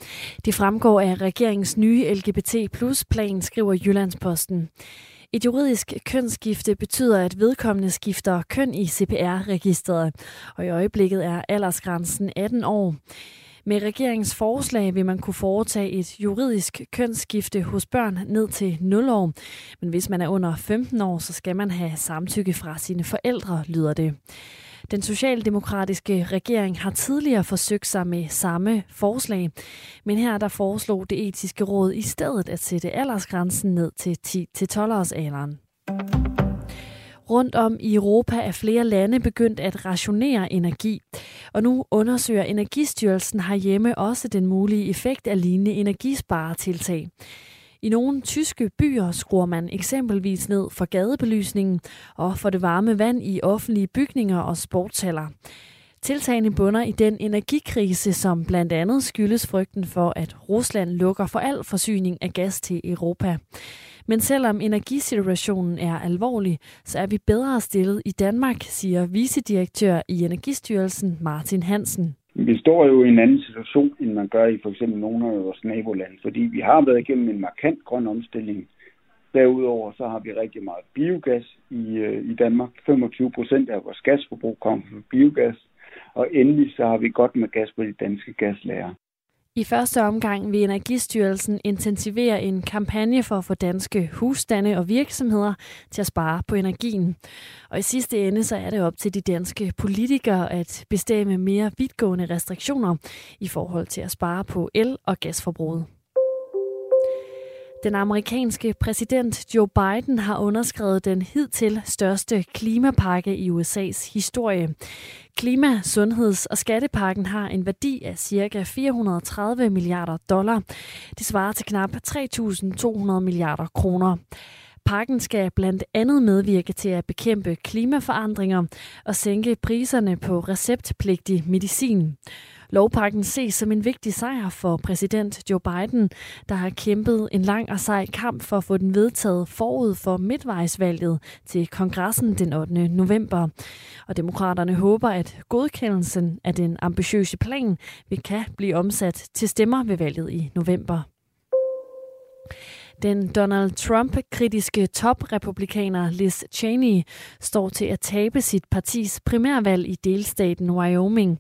Det fremgår af regeringens nye LGBT plus plan, skriver Jyllandsposten. Et juridisk kønsskifte betyder, at vedkommende skifter køn i CPR-registeret, og i øjeblikket er aldersgrænsen 18 år. Med regeringens forslag vil man kunne foretage et juridisk kønsskifte hos børn ned til 0 år. Men hvis man er under 15 år, så skal man have samtykke fra sine forældre, lyder det. Den socialdemokratiske regering har tidligere forsøgt sig med samme forslag, men her der foreslog det etiske råd i stedet at sætte aldersgrænsen ned til 10-12 års alderen. Rundt om i Europa er flere lande begyndt at rationere energi. Og nu undersøger Energistyrelsen herhjemme også den mulige effekt af lignende energisparetiltag. I nogle tyske byer skruer man eksempelvis ned for gadebelysningen og for det varme vand i offentlige bygninger og sportshaller. Tiltagene bunder i den energikrise, som blandt andet skyldes frygten for, at Rusland lukker for al forsyning af gas til Europa. Men selvom energisituationen er alvorlig, så er vi bedre stillet i Danmark, siger vicedirektør i Energistyrelsen Martin Hansen. Vi står jo i en anden situation, end man gør i for eksempel nogle af vores nabolande, fordi vi har været igennem en markant grøn omstilling. Derudover så har vi rigtig meget biogas i, øh, i Danmark. 25 procent af vores gasforbrug kommer fra biogas. Og endelig så har vi godt med gas på de danske gaslager. I første omgang vil Energistyrelsen intensivere en kampagne for at få danske husstande og virksomheder til at spare på energien. Og i sidste ende så er det op til de danske politikere at bestemme mere vidtgående restriktioner i forhold til at spare på el- og gasforbruget. Den amerikanske præsident Joe Biden har underskrevet den hidtil største klimapakke i USA's historie. Klima-, sundheds- og skattepakken har en værdi af ca. 430 milliarder dollar. Det svarer til knap 3.200 milliarder kroner. Pakken skal blandt andet medvirke til at bekæmpe klimaforandringer og sænke priserne på receptpligtig medicin. Lovpakken ses som en vigtig sejr for præsident Joe Biden, der har kæmpet en lang og sej kamp for at få den vedtaget forud for midtvejsvalget til kongressen den 8. november. Og demokraterne håber, at godkendelsen af den ambitiøse plan vil kan blive omsat til stemmer ved valget i november. Den Donald Trump-kritiske toprepublikaner Liz Cheney står til at tabe sit partis primærvalg i delstaten Wyoming.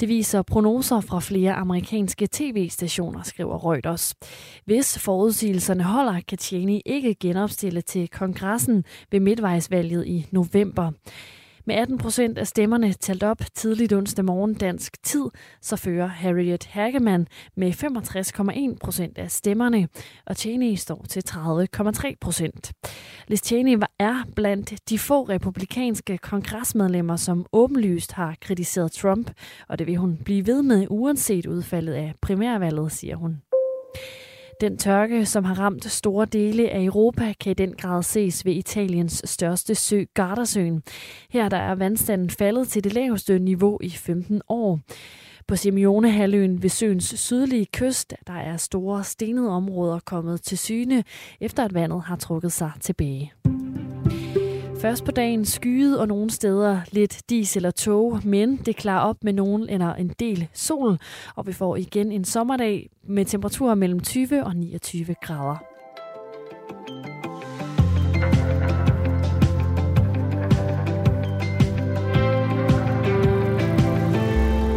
Det viser prognoser fra flere amerikanske tv-stationer, skriver Reuters. Hvis forudsigelserne holder, kan Cheney ikke genopstille til kongressen ved midtvejsvalget i november. Med 18 procent af stemmerne talt op tidligt onsdag morgen dansk tid, så fører Harriet Hageman med 65,1 procent af stemmerne, og Cheney står til 30,3 procent. Liz Cheney er blandt de få republikanske kongresmedlemmer, som åbenlyst har kritiseret Trump, og det vil hun blive ved med uanset udfaldet af primærvalget, siger hun. Den tørke, som har ramt store dele af Europa, kan i den grad ses ved Italiens største sø, Gardasøen. Her der er vandstanden faldet til det laveste niveau i 15 år. På Simeonehalvøen ved søens sydlige kyst, der er store stenede områder kommet til syne, efter at vandet har trukket sig tilbage. Først på dagen skyet og nogle steder lidt dis eller tog, men det klarer op med nogen eller en del sol, og vi får igen en sommerdag med temperaturer mellem 20 og 29 grader.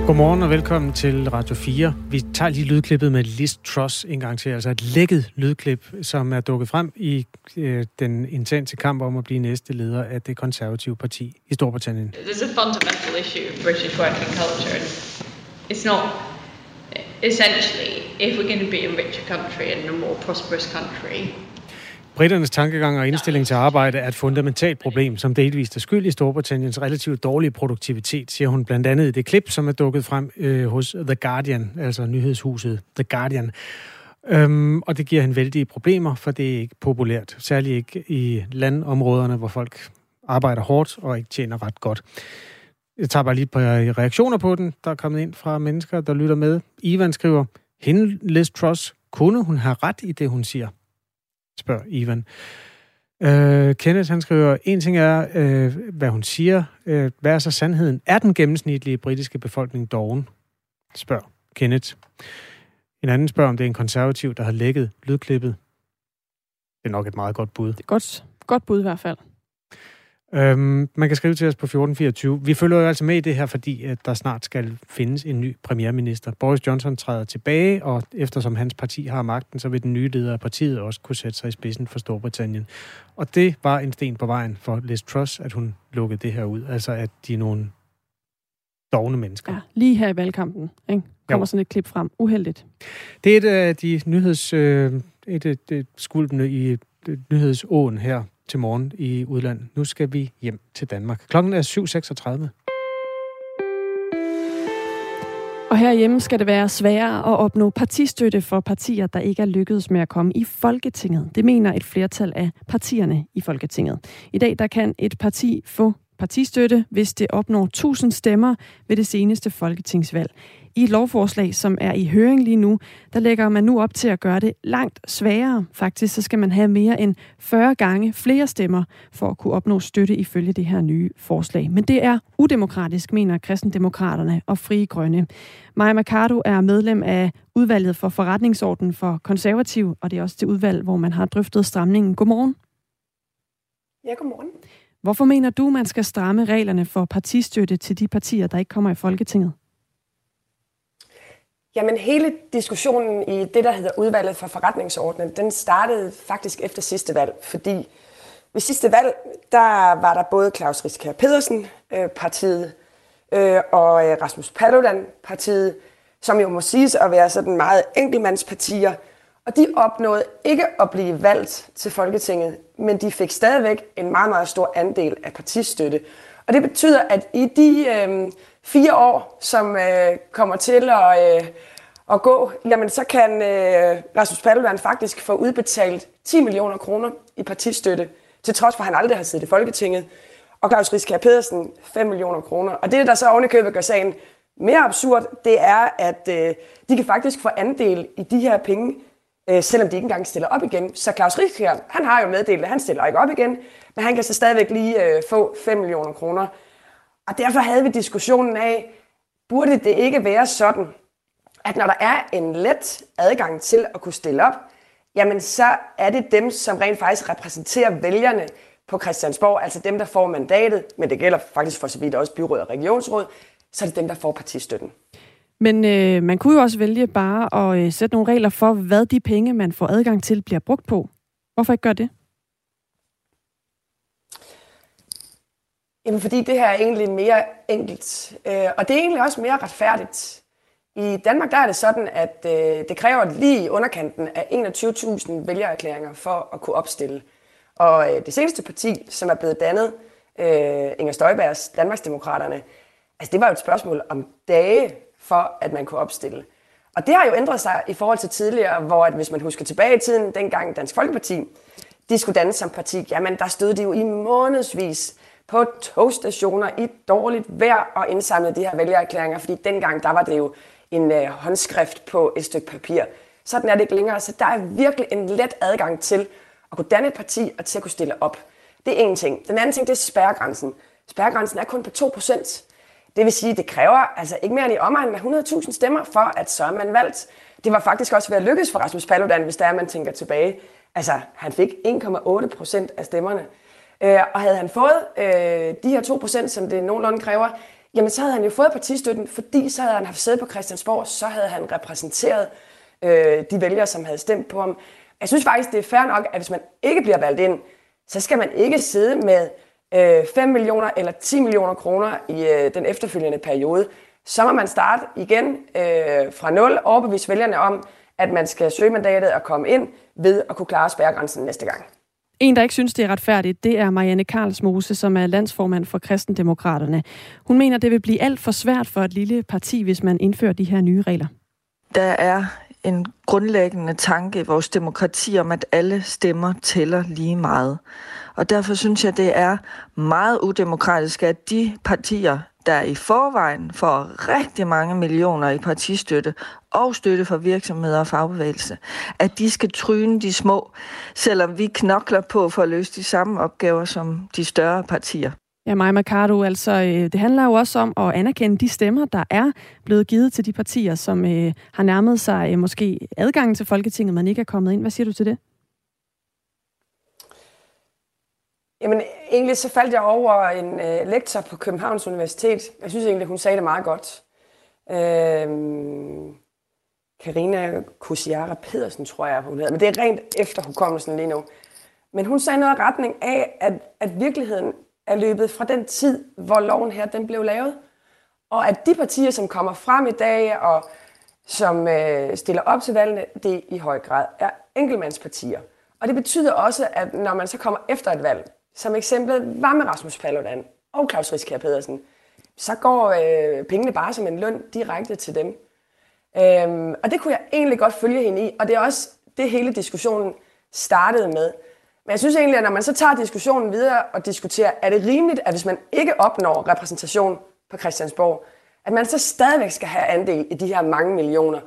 Godmorgen og velkommen til Radio 4. Vi tager lige lydklippet med Liz Truss en gang til, altså et lækket lydklip, som er dukket frem i øh, den intense kamp om at blive næste leder af det konservative parti i Storbritannien. There's a fundamental issue of British working culture, and it's not essentially if we're going to be a richer country and a more prosperous country, Britternes tankegang og indstilling til arbejde er et fundamentalt problem, som delvist er skyld i Storbritanniens relativt dårlige produktivitet, siger hun blandt andet i det klip, som er dukket frem øh, hos The Guardian, altså nyhedshuset The Guardian. Øhm, og det giver hende vældige problemer, for det er ikke populært, særligt ikke i landområderne, hvor folk arbejder hårdt og ikke tjener ret godt. Jeg tager bare lige på reaktioner på den, der er kommet ind fra mennesker, der lytter med. Ivan skriver, hende Liz Truss, kunne hun have ret i det, hun siger? Spørger Ivan. Øh, Kenneth, han skriver, en ting er, øh, hvad hun siger. Øh, hvad er så sandheden? Er den gennemsnitlige britiske befolkning doven? Spørger Kenneth. En anden spørger, om det er en konservativ, der har lækket lydklippet. Det er nok et meget godt bud. Det er godt, godt bud i hvert fald. Øhm, man kan skrive til os på 1424. Vi følger jo altså med i det her, fordi at der snart skal findes en ny premierminister. Boris Johnson træder tilbage, og eftersom hans parti har magten, så vil den nye leder af partiet også kunne sætte sig i spidsen for Storbritannien. Og det var en sten på vejen for Liz Truss, at hun lukkede det her ud. Altså at de er nogle dogne mennesker. Ja, lige her i valgkampen ikke? kommer jo. sådan et klip frem. Uheldigt. Det er et af de nyheds... Øh, et, et, et skulpene i nyhedsåen her til morgen i udlandet. Nu skal vi hjem til Danmark. Klokken er 7.36. Og herhjemme skal det være sværere at opnå partistøtte for partier, der ikke er lykkedes med at komme i Folketinget. Det mener et flertal af partierne i Folketinget. I dag der kan et parti få partistøtte, hvis det opnår 1000 stemmer ved det seneste folketingsvalg. I et lovforslag, som er i høring lige nu, der lægger man nu op til at gøre det langt sværere. Faktisk så skal man have mere end 40 gange flere stemmer for at kunne opnå støtte ifølge det her nye forslag. Men det er udemokratisk, mener kristendemokraterne og Frie Grønne. Maja Mercado er medlem af udvalget for forretningsorden for konservativ, og det er også det udvalg, hvor man har drøftet stramningen. Godmorgen. Ja, godmorgen. Hvorfor mener du, man skal stramme reglerne for partistøtte til de partier, der ikke kommer i Folketinget? Jamen hele diskussionen i det, der hedder udvalget for forretningsordnen, den startede faktisk efter sidste valg, fordi ved sidste valg, der var der både Claus Riskær Pedersen, øh, partiet, øh, og øh, Rasmus Paludan, partiet, som jo må siges at være sådan meget enkeltmandspartier, og de opnåede ikke at blive valgt til Folketinget, men de fik stadigvæk en meget, meget stor andel af partistøtte. Og det betyder, at i de øh, fire år, som øh, kommer til at, øh, at gå, jamen så kan øh, Rasmus Paludan faktisk få udbetalt 10 millioner kroner i partistøtte, til trods for, at han aldrig har siddet i Folketinget. Og Claus Rieskjær Pedersen 5 millioner kroner. Og det, der så ovenikøbet gør sagen mere absurd, det er, at øh, de kan faktisk få andel i de her penge, øh, selvom de ikke engang stiller op igen. Så Claus Riskær, han har jo meddelt, at han stiller ikke op igen, men han kan så stadigvæk lige øh, få 5 millioner kroner. Og derfor havde vi diskussionen af, burde det ikke være sådan, at når der er en let adgang til at kunne stille op, jamen så er det dem, som rent faktisk repræsenterer vælgerne på Christiansborg, altså dem, der får mandatet, men det gælder faktisk for så vidt også byråd og regionsråd, så er det dem, der får partistøtten. Men øh, man kunne jo også vælge bare at øh, sætte nogle regler for, hvad de penge, man får adgang til, bliver brugt på. Hvorfor ikke gøre det? Jamen, fordi det her er egentlig mere enkelt. Øh, og det er egentlig også mere retfærdigt. I Danmark der er det sådan, at øh, det kræver lige underkanten af 21.000 vælgererklæringer for at kunne opstille. Og øh, det seneste parti, som er blevet dannet, øh, Inger Støjbergs Danmarksdemokraterne, altså det var jo et spørgsmål om dage for, at man kunne opstille. Og det har jo ændret sig i forhold til tidligere, hvor at hvis man husker tilbage i tiden, dengang Dansk Folkeparti, de skulle dannes som parti, jamen der stod de jo i månedsvis på togstationer i dårligt vejr og indsamlede de her vælgererklæringer, fordi dengang der var det jo en øh, håndskrift på et stykke papir. Sådan er det ikke længere, så der er virkelig en let adgang til at kunne danne et parti og til at kunne stille op. Det er en ting. Den anden ting, det er spærregrænsen. Spærregrænsen er kun på 2%. Det vil sige, at det kræver altså ikke mere end i omegnen med 100.000 stemmer, for at så er man valgt. Det var faktisk også ved at lykkes for Rasmus Paludan, hvis der er, man tænker tilbage. Altså, han fik 1,8 procent af stemmerne. Øh, og havde han fået øh, de her 2 procent, som det nogenlunde kræver, jamen så havde han jo fået partistøtten, fordi så havde han haft sæde på Christiansborg, så havde han repræsenteret øh, de vælgere, som havde stemt på ham. Jeg synes faktisk, det er fair nok, at hvis man ikke bliver valgt ind, så skal man ikke sidde med øh, 5 millioner eller 10 millioner kroner i øh, den efterfølgende periode. Så må man starte igen øh, fra nul, overbevise vælgerne om, at man skal søge mandatet og komme ind ved at kunne klare spærregrænsen næste gang. En, der ikke synes, det er retfærdigt, det er Marianne Karlsmose, som er landsformand for Kristendemokraterne. Hun mener, det vil blive alt for svært for et lille parti, hvis man indfører de her nye regler. Der er en grundlæggende tanke i vores demokrati om, at alle stemmer tæller lige meget. Og derfor synes jeg, det er meget udemokratisk, at de partier, der i forvejen får rigtig mange millioner i partistøtte og støtte fra virksomheder og fagbevægelse, at de skal tryne de små, selvom vi knokler på for at løse de samme opgaver som de større partier. Ja, Maja Mercado, altså øh, det handler jo også om at anerkende de stemmer, der er blevet givet til de partier, som øh, har nærmet sig øh, måske adgangen til Folketinget, men ikke er kommet ind. Hvad siger du til det? Jamen, egentlig så faldt jeg over en øh, lektor på Københavns Universitet. Jeg synes egentlig, hun sagde det meget godt. Øhm, Karina øh, Kusiara Pedersen, tror jeg, hun hedder. Men det er rent efter hukommelsen lige nu. Men hun sagde noget i retning af, at, at virkeligheden er løbet fra den tid, hvor loven her den blev lavet. Og at de partier, som kommer frem i dag og som øh, stiller op til valgene, det i høj grad er enkeltmandspartier. Og det betyder også, at når man så kommer efter et valg, som eksemplet var med Rasmus Paludan og Claus Riskær Pedersen, så går øh, pengene bare som en løn direkte til dem. Øhm, og det kunne jeg egentlig godt følge hende i, og det er også det hele diskussionen startede med. Men jeg synes egentlig, at når man så tager diskussionen videre og diskuterer, er det rimeligt, at hvis man ikke opnår repræsentation på Christiansborg, at man så stadigvæk skal have andel i de her mange millioner?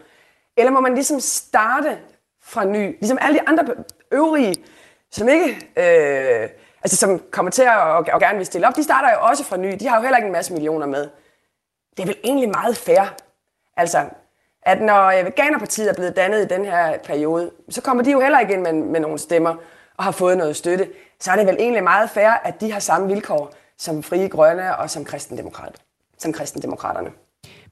Eller må man ligesom starte fra ny, ligesom alle de andre øvrige, som ikke, øh, altså som kommer til at og, og gerne vil stille op, de starter jo også fra ny. De har jo heller ikke en masse millioner med. Det er vel egentlig meget fair. Altså, at når øh, Veganerpartiet er blevet dannet i den her periode, så kommer de jo heller ikke ind med, med nogle stemmer og har fået noget støtte. Så er det vel egentlig meget fair, at de har samme vilkår som Frie Grønne og som kristendemokrat, som kristendemokraterne.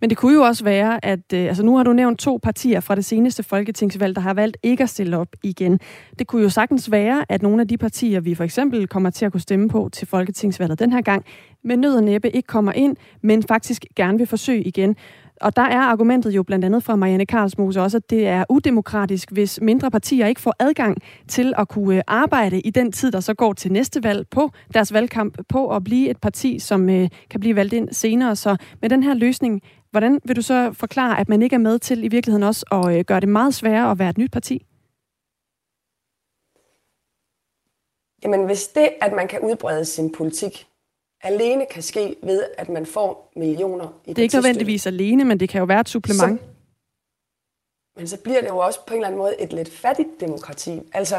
Men det kunne jo også være, at øh, altså nu har du nævnt to partier fra det seneste folketingsvalg, der har valgt ikke at stille op igen. Det kunne jo sagtens være, at nogle af de partier, vi for eksempel kommer til at kunne stemme på til folketingsvalget den her gang, med nød og næppe ikke kommer ind, men faktisk gerne vil forsøge igen. Og der er argumentet jo blandt andet fra Marianne Karlsmose også, at det er udemokratisk, hvis mindre partier ikke får adgang til at kunne øh, arbejde i den tid, der så går til næste valg på deres valgkamp, på at blive et parti, som øh, kan blive valgt ind senere. Så med den her løsning, hvordan vil du så forklare, at man ikke er med til i virkeligheden også at øh, gøre det meget sværere at være et nyt parti? Jamen hvis det, at man kan udbrede sin politik alene kan ske ved, at man får millioner i Det er ikke nødvendigvis alene, men det kan jo være et supplement. Så, men så bliver det jo også på en eller anden måde et lidt fattigt demokrati. Altså,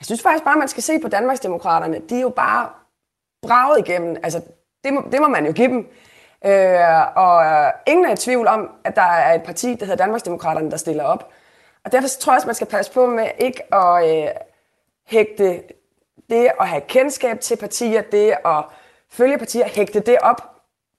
jeg synes faktisk bare, man skal se på Danmarksdemokraterne. De er jo bare braget igennem. Altså, det må, det må man jo give dem. Øh, og øh, ingen er i tvivl om, at der er et parti, der hedder Danmarksdemokraterne, der stiller op. Og derfor tror jeg også, man skal passe på med ikke at øh, hægte det at have kendskab til partier, det at følge partier, hægte det op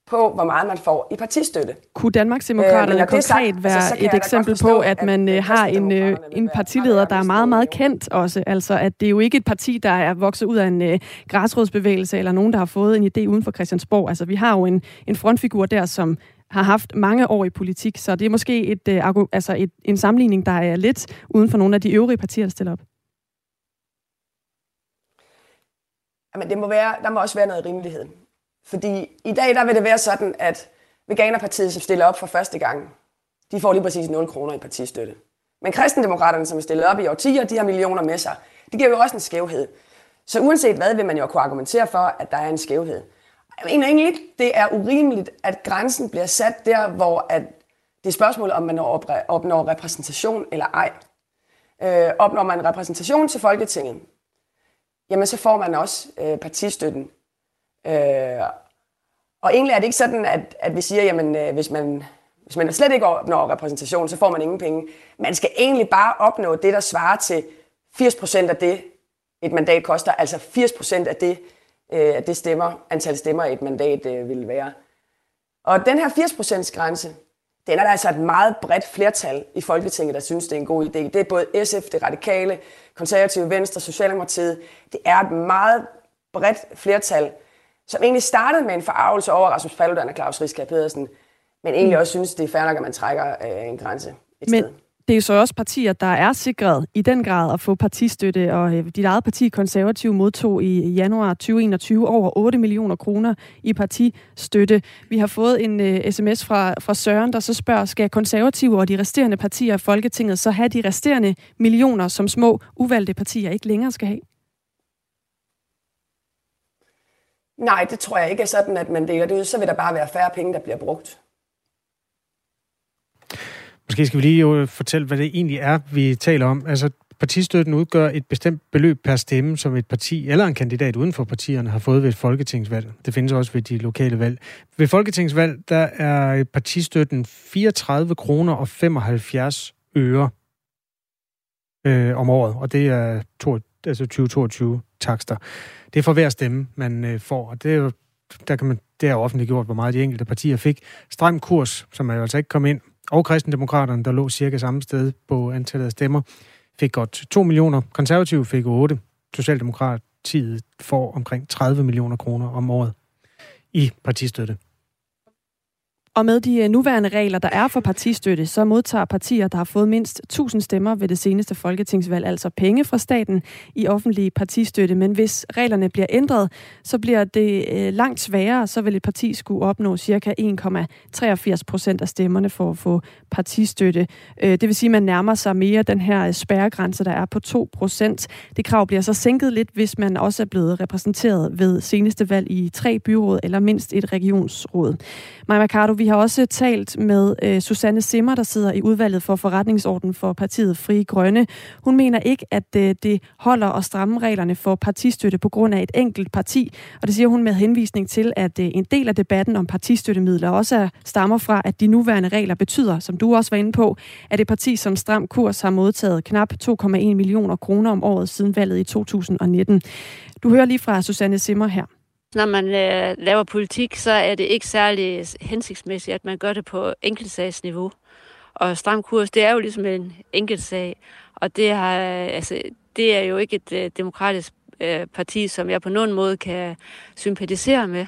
på, hvor meget man får i partistøtte. Kunne Danmarksdemokraterne øh, konkret sagt, være altså, et eksempel forstå, på, at man at øh, har en, øh, en partileder, der er meget, meget kendt også? Altså, at det er jo ikke et parti, der er vokset ud af en uh, græsrådsbevægelse, eller nogen, der har fået en idé uden for Christiansborg. Altså, vi har jo en, en frontfigur der, som har haft mange år i politik, så det er måske et, uh, altså et, en sammenligning, der er lidt uden for nogle af de øvrige partier, der stiller op. Jamen, det må være, der må også være noget rimelighed. Fordi i dag der vil det være sådan, at Veganerpartiet, som stiller op for første gang, de får lige præcis 0 kroner i partistøtte. Men kristendemokraterne, som er stillet op i årtier, de har millioner med sig. Det giver jo også en skævhed. Så uanset hvad, vil man jo kunne argumentere for, at der er en skævhed. Jeg mener egentlig ikke, det er urimeligt, at grænsen bliver sat der, hvor at det er spørgsmål, om man opnår repræsentation eller ej. Øh, opnår man repræsentation til Folketinget, jamen så får man også øh, partistøtten. Øh, og egentlig er det ikke sådan, at, at vi siger, jamen øh, hvis man hvis man slet ikke opnår repræsentation, så får man ingen penge. Man skal egentlig bare opnå det, der svarer til 80% af det, et mandat koster. Altså 80% af det, øh, det stemmer, antal stemmer, et mandat øh, vil være. Og den her 80% grænse, den er der altså et meget bredt flertal i Folketinget, der synes, det er en god idé. Det er både SF, det radikale, konservative Venstre, Socialdemokratiet. Det er et meget bredt flertal, som egentlig startede med en forarvelse over Rasmus Paludan og Claus Riskær Pedersen, men egentlig mm. også synes, det er fair nok, at man trækker øh, en grænse et men sted. Det er så også partier, der er sikret i den grad at få partistøtte, og øh, dit eget parti, Konservativ, modtog i januar 2021 over 8 millioner kroner i partistøtte. Vi har fået en øh, uh, sms fra, fra Søren, der så spørger, skal konservative og de resterende partier i Folketinget så have de resterende millioner, som små uvalgte partier ikke længere skal have? Nej, det tror jeg ikke er sådan, at man deler det ud. Så vil der bare være færre penge, der bliver brugt. Måske skal vi lige jo fortælle, hvad det egentlig er, vi taler om. Altså, partistøtten udgør et bestemt beløb per stemme, som et parti eller en kandidat uden for partierne har fået ved et folketingsvalg. Det findes også ved de lokale valg. Ved folketingsvalg, der er partistøtten 34 kroner og 75 øre øh, om året, og det er to, altså 2022 takster. Det er for hver stemme, man øh, får, og det er jo der kan man, det er offentliggjort, hvor meget de enkelte partier fik. Stram kurs, som er jo altså ikke kom ind, og kristendemokraterne, der lå cirka samme sted på antallet af stemmer, fik godt 2 millioner. Konservative fik 8. Socialdemokratiet får omkring 30 millioner kroner om året i partistøtte. Og med de øh, nuværende regler, der er for partistøtte, så modtager partier, der har fået mindst 1000 stemmer ved det seneste folketingsvalg, altså penge fra staten i offentlig partistøtte. Men hvis reglerne bliver ændret, så bliver det øh, langt sværere. Så vil et parti skulle opnå ca. 1,83 procent af stemmerne for at få partistøtte. Øh, det vil sige, at man nærmer sig mere den her spærregrænse, der er på 2 procent. Det krav bliver så sænket lidt, hvis man også er blevet repræsenteret ved seneste valg i tre byråd eller mindst et regionsråd. Maja Mercado, vi har også talt med øh, Susanne Simmer, der sidder i udvalget for forretningsorden for partiet Fri Grønne. Hun mener ikke, at øh, det holder at stramme reglerne for partistøtte på grund af et enkelt parti. Og det siger hun med henvisning til, at øh, en del af debatten om partistøttemidler også er, stammer fra, at de nuværende regler betyder, som du også var inde på, at et parti som Stram Kurs har modtaget knap 2,1 millioner kroner om året siden valget i 2019. Du hører lige fra Susanne Simmer her. Når man øh, laver politik, så er det ikke særlig hensigtsmæssigt, at man gør det på enkeltsagsniveau. Og stram kurs, det er jo ligesom en enkeltsag. Og det, har, øh, altså, det er jo ikke et øh, demokratisk øh, parti, som jeg på nogen måde kan sympatisere med.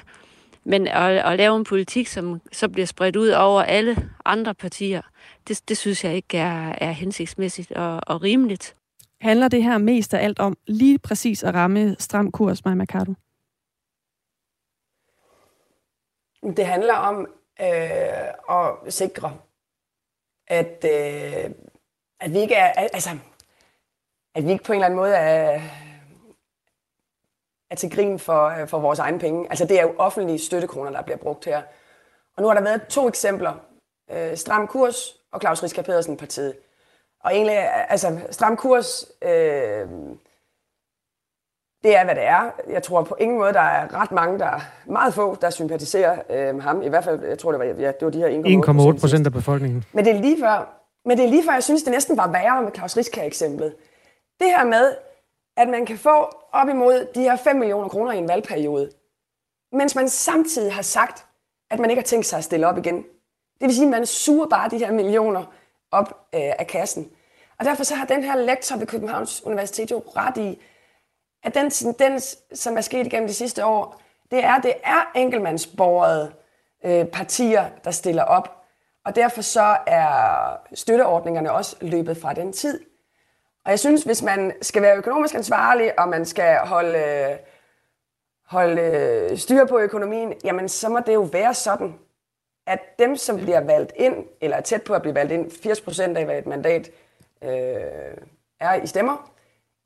Men at, at lave en politik, som så bliver spredt ud over alle andre partier, det, det synes jeg ikke er, er hensigtsmæssigt og, og rimeligt. Handler det her mest af alt om lige præcis at ramme stram kurs, Maja Mercado? Det handler om øh, at sikre, at, øh, at vi ikke er, altså, at vi ikke på en eller anden måde er, er til grin for, øh, for vores egne penge. Altså det er jo offentlige støttekroner, der bliver brugt her. Og nu har der været to eksempler. Øh, Stram Kurs og Claus Riska Pedersen partiet. Og egentlig, altså Stram Kurs, øh, det er, hvad det er. Jeg tror på ingen måde, der er ret mange, der meget få, der sympatiserer øh, ham. I hvert fald, jeg tror, det var, ja, det var de her 1,8 procent af befolkningen. Men det er lige før, men det er lige før, jeg synes, det næsten var værre med Claus Riska-eksemplet. Det her med, at man kan få op imod de her 5 millioner kroner i en valgperiode, mens man samtidig har sagt, at man ikke har tænkt sig at stille op igen. Det vil sige, at man suger bare de her millioner op øh, af kassen. Og derfor så har den her lektor ved Københavns Universitet jo ret i, at den tendens, som er sket igennem de sidste år, det er, det er enkeltmandsborgede øh, partier, der stiller op. Og derfor så er støtteordningerne også løbet fra den tid. Og jeg synes, hvis man skal være økonomisk ansvarlig, og man skal holde, holde øh, styr på økonomien, jamen så må det jo være sådan, at dem, som bliver valgt ind, eller er tæt på at blive valgt ind, 80% af hvad et mandat øh, er i stemmer,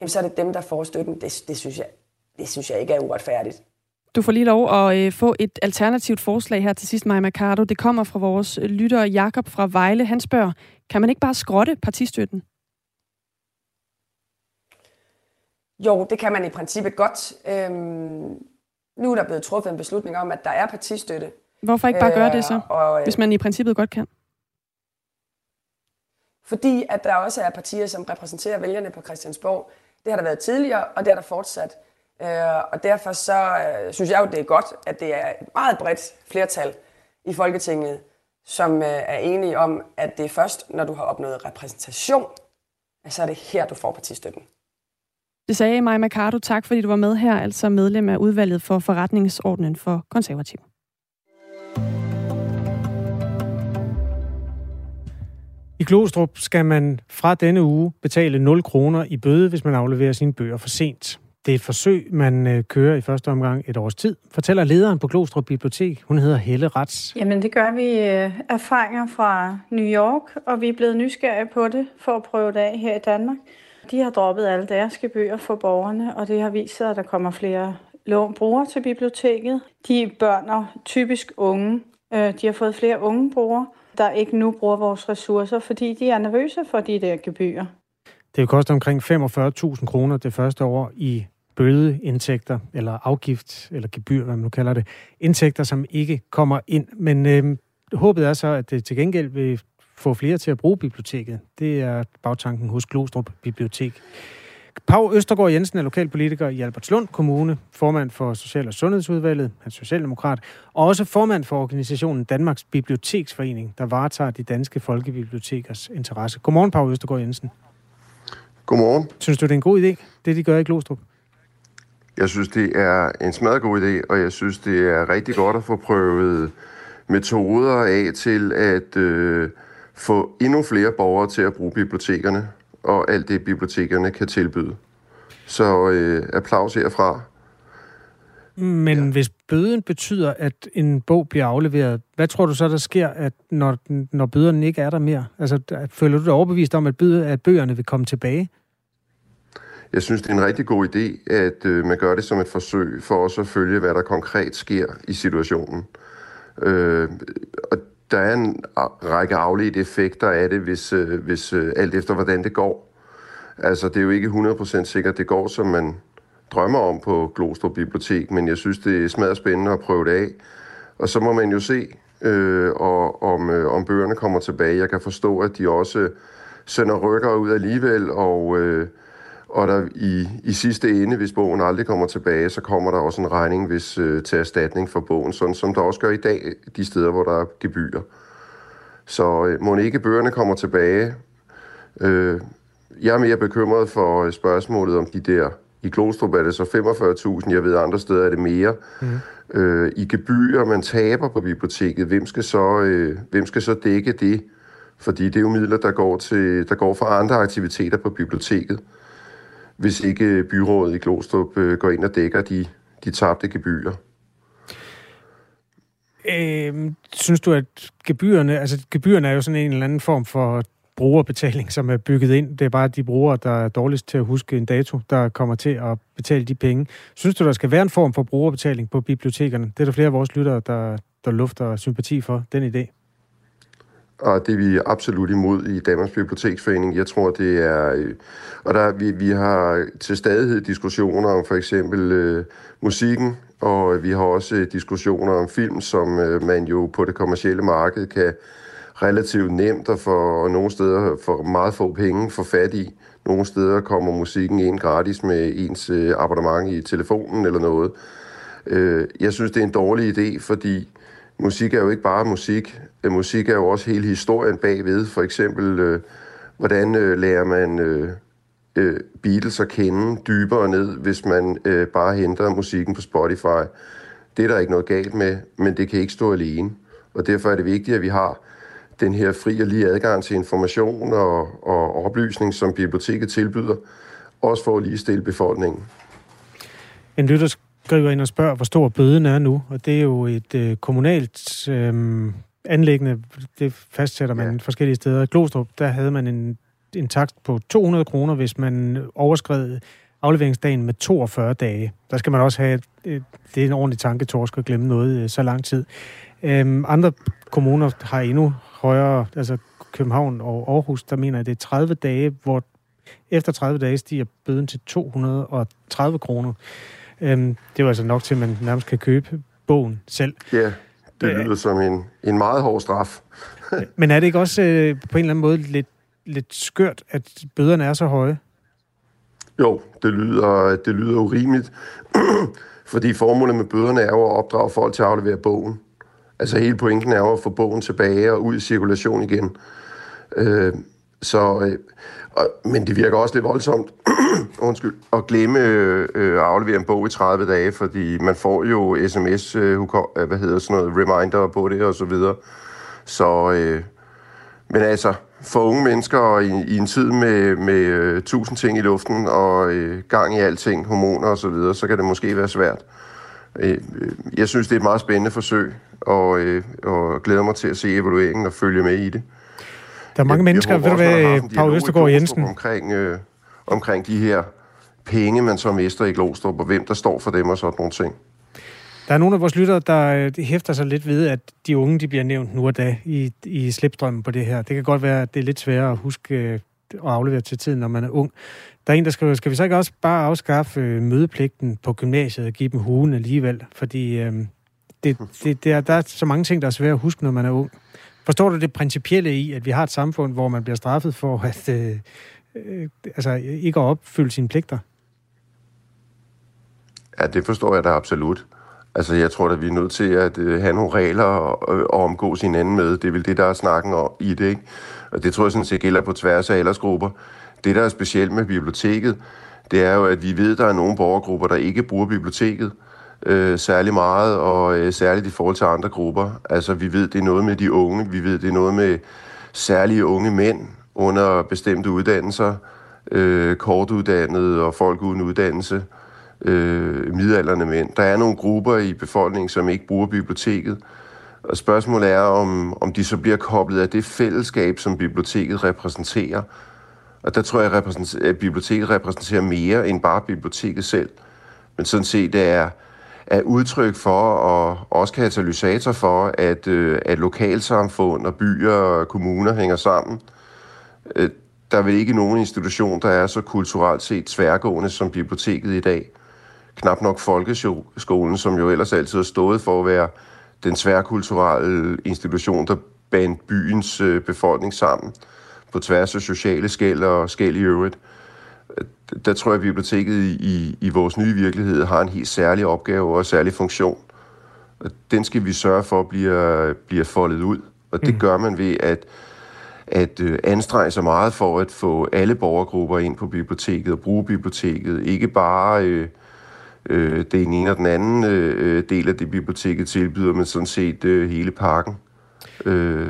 jamen så er det dem, der får støtten. Det, det, synes, jeg, det synes jeg ikke er uretfærdigt. Du får lige lov at øh, få et alternativt forslag her til sidst, Maja Mercado. Det kommer fra vores lytter Jakob fra Vejle. Han spørger, kan man ikke bare skrotte partistøtten? Jo, det kan man i princippet godt. Øhm, nu er der blevet truffet en beslutning om, at der er partistøtte. Hvorfor ikke bare gøre det så, øh, og, øh, hvis man i princippet godt kan? Fordi at der også er partier, som repræsenterer vælgerne på Christiansborg. Det har der været tidligere, og det er der fortsat. Øh, og derfor så øh, synes jeg jo, det er godt, at det er et meget bredt flertal i Folketinget, som øh, er enige om, at det er først, når du har opnået repræsentation, at så er det her, du får partistøtten. Det sagde Maja Mercado. Tak, fordi du var med her, altså medlem af udvalget for forretningsordenen for konservativ. I Glostrup skal man fra denne uge betale 0 kroner i bøde, hvis man afleverer sine bøger for sent. Det er et forsøg, man øh, kører i første omgang et års tid, fortæller lederen på Glostrup Bibliotek. Hun hedder Helle Rats. Jamen det gør vi øh, erfaringer fra New York, og vi er blevet nysgerrige på det for at prøve det af her i Danmark. De har droppet alle deres gebyrer for borgerne, og det har vist sig, at der kommer flere lån brugere til biblioteket. De børn og typisk unge. Øh, de har fået flere unge brugere, der ikke nu bruger vores ressourcer, fordi de er nervøse for de der gebyrer. Det vil koste omkring 45.000 kroner det første år i bødeindtægter, eller afgift, eller gebyr, hvad man nu kalder det. Indtægter, som ikke kommer ind. Men øh, håbet er så, at det til gengæld vil få flere til at bruge biblioteket. Det er bagtanken hos Glostrup Bibliotek. Pau Østergaard Jensen er lokalpolitiker i Albertslund Kommune, formand for Social- og Sundhedsudvalget, han er socialdemokrat, og også formand for organisationen Danmarks Biblioteksforening, der varetager de danske folkebibliotekers interesse. Godmorgen, Pau Østergaard Jensen. Godmorgen. Synes du, det er en god idé, det de gør i Glostrup? Jeg synes, det er en smadret god idé, og jeg synes, det er rigtig godt at få prøvet metoder af til at øh, få endnu flere borgere til at bruge bibliotekerne og alt det, bibliotekerne kan tilbyde. Så øh, applaus herfra. Men ja. hvis bøden betyder, at en bog bliver afleveret, hvad tror du så, der sker, at når, når bøderne ikke er der mere? Altså, føler du dig overbevist om, at, bøde, at bøgerne vil komme tilbage? Jeg synes, det er en rigtig god idé, at øh, man gør det som et forsøg for os at følge, hvad der konkret sker i situationen. Øh, og der er en række afledte effekter af det, hvis, øh, hvis øh, alt efter hvordan det går. Altså, det er jo ikke 100% sikkert, det går, som man drømmer om på Glostrup Bibliotek, men jeg synes, det er smadret spændende at prøve det af. Og så må man jo se, øh, og, om, øh, om bøgerne kommer tilbage. Jeg kan forstå, at de også sender rykker ud alligevel, og, øh, og der i, i sidste ende, hvis bogen aldrig kommer tilbage, så kommer der også en regning hvis, øh, til erstatning for bogen, sådan som der også gør i dag, de steder, hvor der er gebyrer. Så øh, må ikke bøgerne kommer tilbage. Øh, jeg er mere bekymret for spørgsmålet om de der i Glostrup er det så 45.000, jeg ved andre steder er det mere. Mm. Øh, I gebyrer, man taber på biblioteket, hvem skal, så, øh, hvem skal så dække det? Fordi det er jo midler, der går, til, der går fra andre aktiviteter på biblioteket, hvis ikke øh, byrådet i Glostrup øh, går ind og dækker de, de tabte gebyrer. Øh, synes du, at gebyrerne, altså gebyrerne er jo sådan en eller anden form for brugerbetaling, som er bygget ind. Det er bare de brugere, der er dårligst til at huske en dato, der kommer til at betale de penge. Synes du, der skal være en form for brugerbetaling på bibliotekerne? Det er der flere af vores lyttere, der, der lufter sympati for, den idé. Og det er vi absolut imod i Danmarks Biblioteksforening. Jeg tror, det er... Øh, og der, vi, vi har til stadighed diskussioner om for eksempel øh, musikken, og vi har også øh, diskussioner om film, som øh, man jo på det kommercielle marked kan relativt nemt og for nogle steder for meget få penge for fat i. Nogle steder kommer musikken ind gratis med ens øh, abonnement i telefonen eller noget. Øh, jeg synes, det er en dårlig idé, fordi musik er jo ikke bare musik. Øh, musik er jo også hele historien bagved. For eksempel, øh, hvordan øh, lærer man øh, Beatles at kende dybere ned, hvis man bare henter musikken på Spotify. Det er der ikke noget galt med, men det kan ikke stå alene. Og derfor er det vigtigt, at vi har den her fri og lige adgang til information og, og oplysning, som biblioteket tilbyder, også for at lige stille befolkningen. En lytter skriver ind og spørger, hvor stor bøden er nu, og det er jo et øh, kommunalt øh, anlæggende, det fastsætter man ja. forskellige steder. I Glostrup, der havde man en, en takst på 200 kroner, hvis man overskred afleveringsdagen med 42 dage. Der skal man også have, et, det er en ordentlig tanketorsk at glemme noget øh, så lang tid. Øhm, andre kommuner har endnu højere, altså København og Aarhus, der mener jeg, det er 30 dage, hvor efter 30 dage stiger bøden til 230 kroner. Øhm, det var altså nok til, at man nærmest kan købe bogen selv. Ja, det lyder som en, en meget hård straf. [LAUGHS] men er det ikke også øh, på en eller anden måde lidt, lidt skørt, at bøderne er så høje? Jo, det lyder, det lyder urimeligt, [CLEARS THROAT] fordi formålet med bøderne er jo at opdrage folk til at aflevere bogen. Altså hele pointen er jo at få bogen tilbage og ud i cirkulation igen. Øh, så, øh, og, men det virker også lidt voldsomt [CLEARS THROAT] undskyld, at glemme øh, at aflevere en bog i 30 dage, fordi man får jo sms, øh, øh, hvad hedder sådan noget, reminder på det og så videre. Så, øh, men altså, for unge mennesker i, i en tid med, med øh, tusind ting i luften og øh, gang i alting, hormoner og så, videre, så kan det måske være svært. Øh, øh jeg synes, det er et meget spændende forsøg, og, øh, og glæder mig til at se evalueringen og følge med i det. Der er mange jeg, mennesker, jeg ved du hvad, Pau Østergaard Jensen? Omkring, øh, omkring de her penge, man så mister i Glostrup, og hvem der står for dem og sådan nogle ting. Der er nogle af vores lyttere, der øh, hæfter sig lidt ved, at de unge de bliver nævnt nu og da i, i slipstrømmen på det her. Det kan godt være, at det er lidt sværere at huske øh, at aflevere til tiden, når man er ung. Der er en, der skriver, skal vi så ikke også bare afskaffe øh, mødepligten på gymnasiet og give dem hugen alligevel? Fordi øh, det, det, det er, der er så mange ting, der er svære at huske, når man er ung. Forstår du det principielle i, at vi har et samfund, hvor man bliver straffet for at øh, øh, altså, ikke at opfylde sine pligter? Ja, det forstår jeg da absolut. Altså, jeg tror at vi er nødt til at øh, have nogle regler og, øh, og omgås hinanden med. Det er vel det, der er snakken om i det, ikke? Og det tror jeg sådan set gælder på tværs af aldersgrupper. Det, der er specielt med biblioteket, det er jo, at vi ved, at der er nogle borgergrupper, der ikke bruger biblioteket øh, særlig meget, og øh, særligt i forhold til andre grupper. Altså, vi ved, det er noget med de unge, vi ved, det er noget med særlige unge mænd under bestemte uddannelser, øh, kortuddannede og folk uden uddannelse, øh, midalderne mænd. Der er nogle grupper i befolkningen, som ikke bruger biblioteket, og spørgsmålet er, om, om de så bliver koblet af det fællesskab, som biblioteket repræsenterer. Og der tror jeg, at biblioteket repræsenterer mere end bare biblioteket selv. Men sådan set er, er udtryk for, og også katalysator for, at, øh, at lokalsamfund og byer og kommuner hænger sammen. Øh, der er vel ikke nogen institution, der er så kulturelt set tværgående som biblioteket i dag. Knap nok folkeskolen, som jo ellers altid har stået for at være den tværkulturelle institution, der bandt byens øh, befolkning sammen på tværs af sociale skæld og skæld i øvrigt. Der tror jeg, at biblioteket i, i vores nye virkelighed har en helt særlig opgave og en særlig funktion. Og den skal vi sørge for bliver, bliver foldet ud. Og det mm. gør man ved at, at øh, anstrenge sig meget for at få alle borgergrupper ind på biblioteket og bruge biblioteket. Ikke bare øh, øh, den ene og den anden øh, del af det, biblioteket tilbyder, men sådan set øh, hele parken. Øh,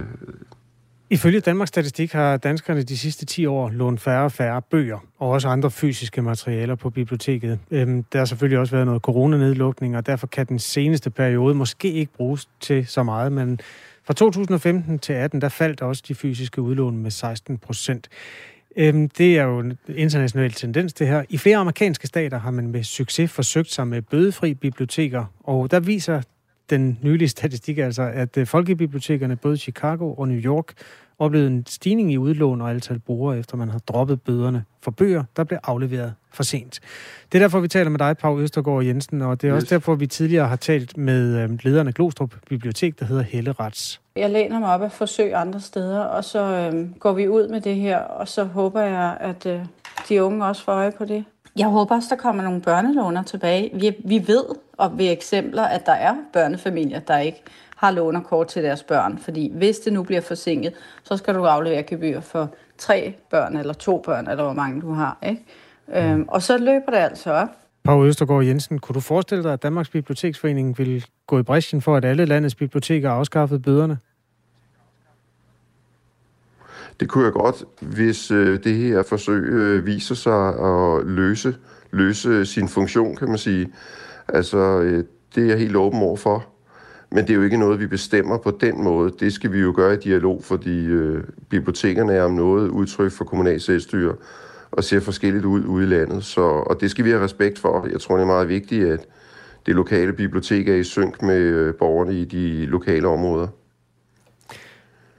Ifølge Danmarks Statistik har danskerne de sidste 10 år lånt færre og færre bøger, og også andre fysiske materialer på biblioteket. Øhm, der har selvfølgelig også været noget coronanedlukning, og derfor kan den seneste periode måske ikke bruges til så meget, men fra 2015 til 18, der faldt også de fysiske udlån med 16 procent. Øhm, det er jo en international tendens, det her. I flere amerikanske stater har man med succes forsøgt sig med bødefri biblioteker, og der viser den nylige statistik altså, at øh, folkebibliotekerne både i Chicago og New York oplevede en stigning i udlån og antal brugere, efter man har droppet bøderne for bøger, der blev afleveret for sent. Det er derfor, vi taler med dig, Pau Østergaard Jensen, og det er yes. også derfor, vi tidligere har talt med øh, lederen af Glostrup Bibliotek, der hedder Helle Rats. Jeg læner mig op af forsøg andre steder, og så øh, går vi ud med det her, og så håber jeg, at øh, de unge også får øje på det. Jeg håber også, der kommer nogle børnelåner tilbage. Vi, vi ved og ved eksempler, at der er børnefamilier, der ikke har lånerkort til deres børn. Fordi hvis det nu bliver forsinket, så skal du aflevere gebyr for tre børn, eller to børn, eller hvor mange du har. Ikke? Øhm, og så løber det altså op. Pau Østergaard Jensen, kunne du forestille dig, at Danmarks Biblioteksforening ville gå i bræschen for, at alle landets biblioteker afskaffet bøderne? Det kunne jeg godt, hvis øh, det her forsøg øh, viser sig at løse, løse sin funktion, kan man sige. Altså, øh, det er jeg helt åben over for. Men det er jo ikke noget, vi bestemmer på den måde. Det skal vi jo gøre i dialog, fordi øh, bibliotekerne er om noget udtryk for kommunal selvstyre og ser forskelligt ud ude i landet. Så, og det skal vi have respekt for. Jeg tror, det er meget vigtigt, at det lokale bibliotek er i synk med øh, borgerne i de lokale områder.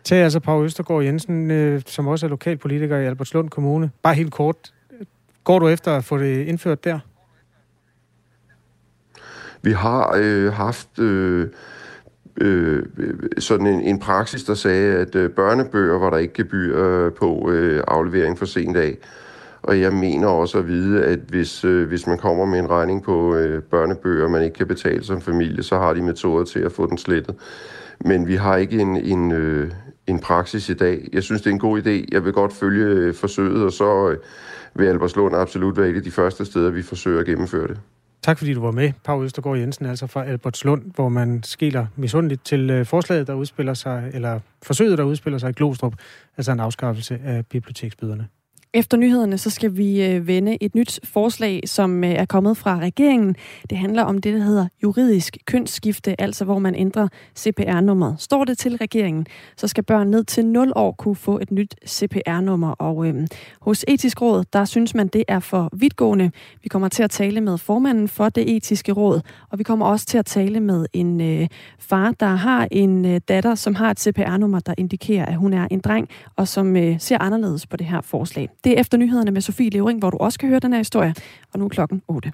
Tag altså Pau Østergaard Jensen, øh, som også er lokalpolitiker i Albertslund Kommune. Bare helt kort. Går du efter at få det indført der? Vi har øh, haft øh, øh, sådan en, en praksis, der sagde, at øh, børnebøger var der ikke gebyr øh, på øh, aflevering for sent af. Og jeg mener også at vide, at hvis, øh, hvis man kommer med en regning på øh, børnebøger, man ikke kan betale som familie, så har de metoder til at få den slettet. Men vi har ikke en, en, øh, en praksis i dag. Jeg synes, det er en god idé. Jeg vil godt følge øh, forsøget, og så øh, vil Albertslund absolut være et af de første steder, vi forsøger at gennemføre det. Tak fordi du var med, Pau Østergaard Jensen, altså fra Albertslund, hvor man skiller misundeligt til øh, forslaget, der udspiller sig, eller forsøget, der udspiller sig i Glostrup, altså en afskaffelse af biblioteksbyderne. Efter nyhederne, så skal vi øh, vende et nyt forslag, som øh, er kommet fra regeringen. Det handler om det, der hedder juridisk kønsskifte, altså hvor man ændrer CPR-nummeret. Står det til regeringen, så skal børn ned til 0 år kunne få et nyt CPR-nummer. Og øhm, hos Etisk Råd, der synes man, det er for vidtgående. Vi kommer til at tale med formanden for det etiske råd, og vi kommer også til at tale med en øh, far, der har en øh, datter, som har et CPR-nummer, der indikerer, at hun er en dreng, og som øh, ser anderledes på det her forslag. Det er efter nyhederne med Sofie Levering, hvor du også kan høre den her historie. Og nu er klokken 8.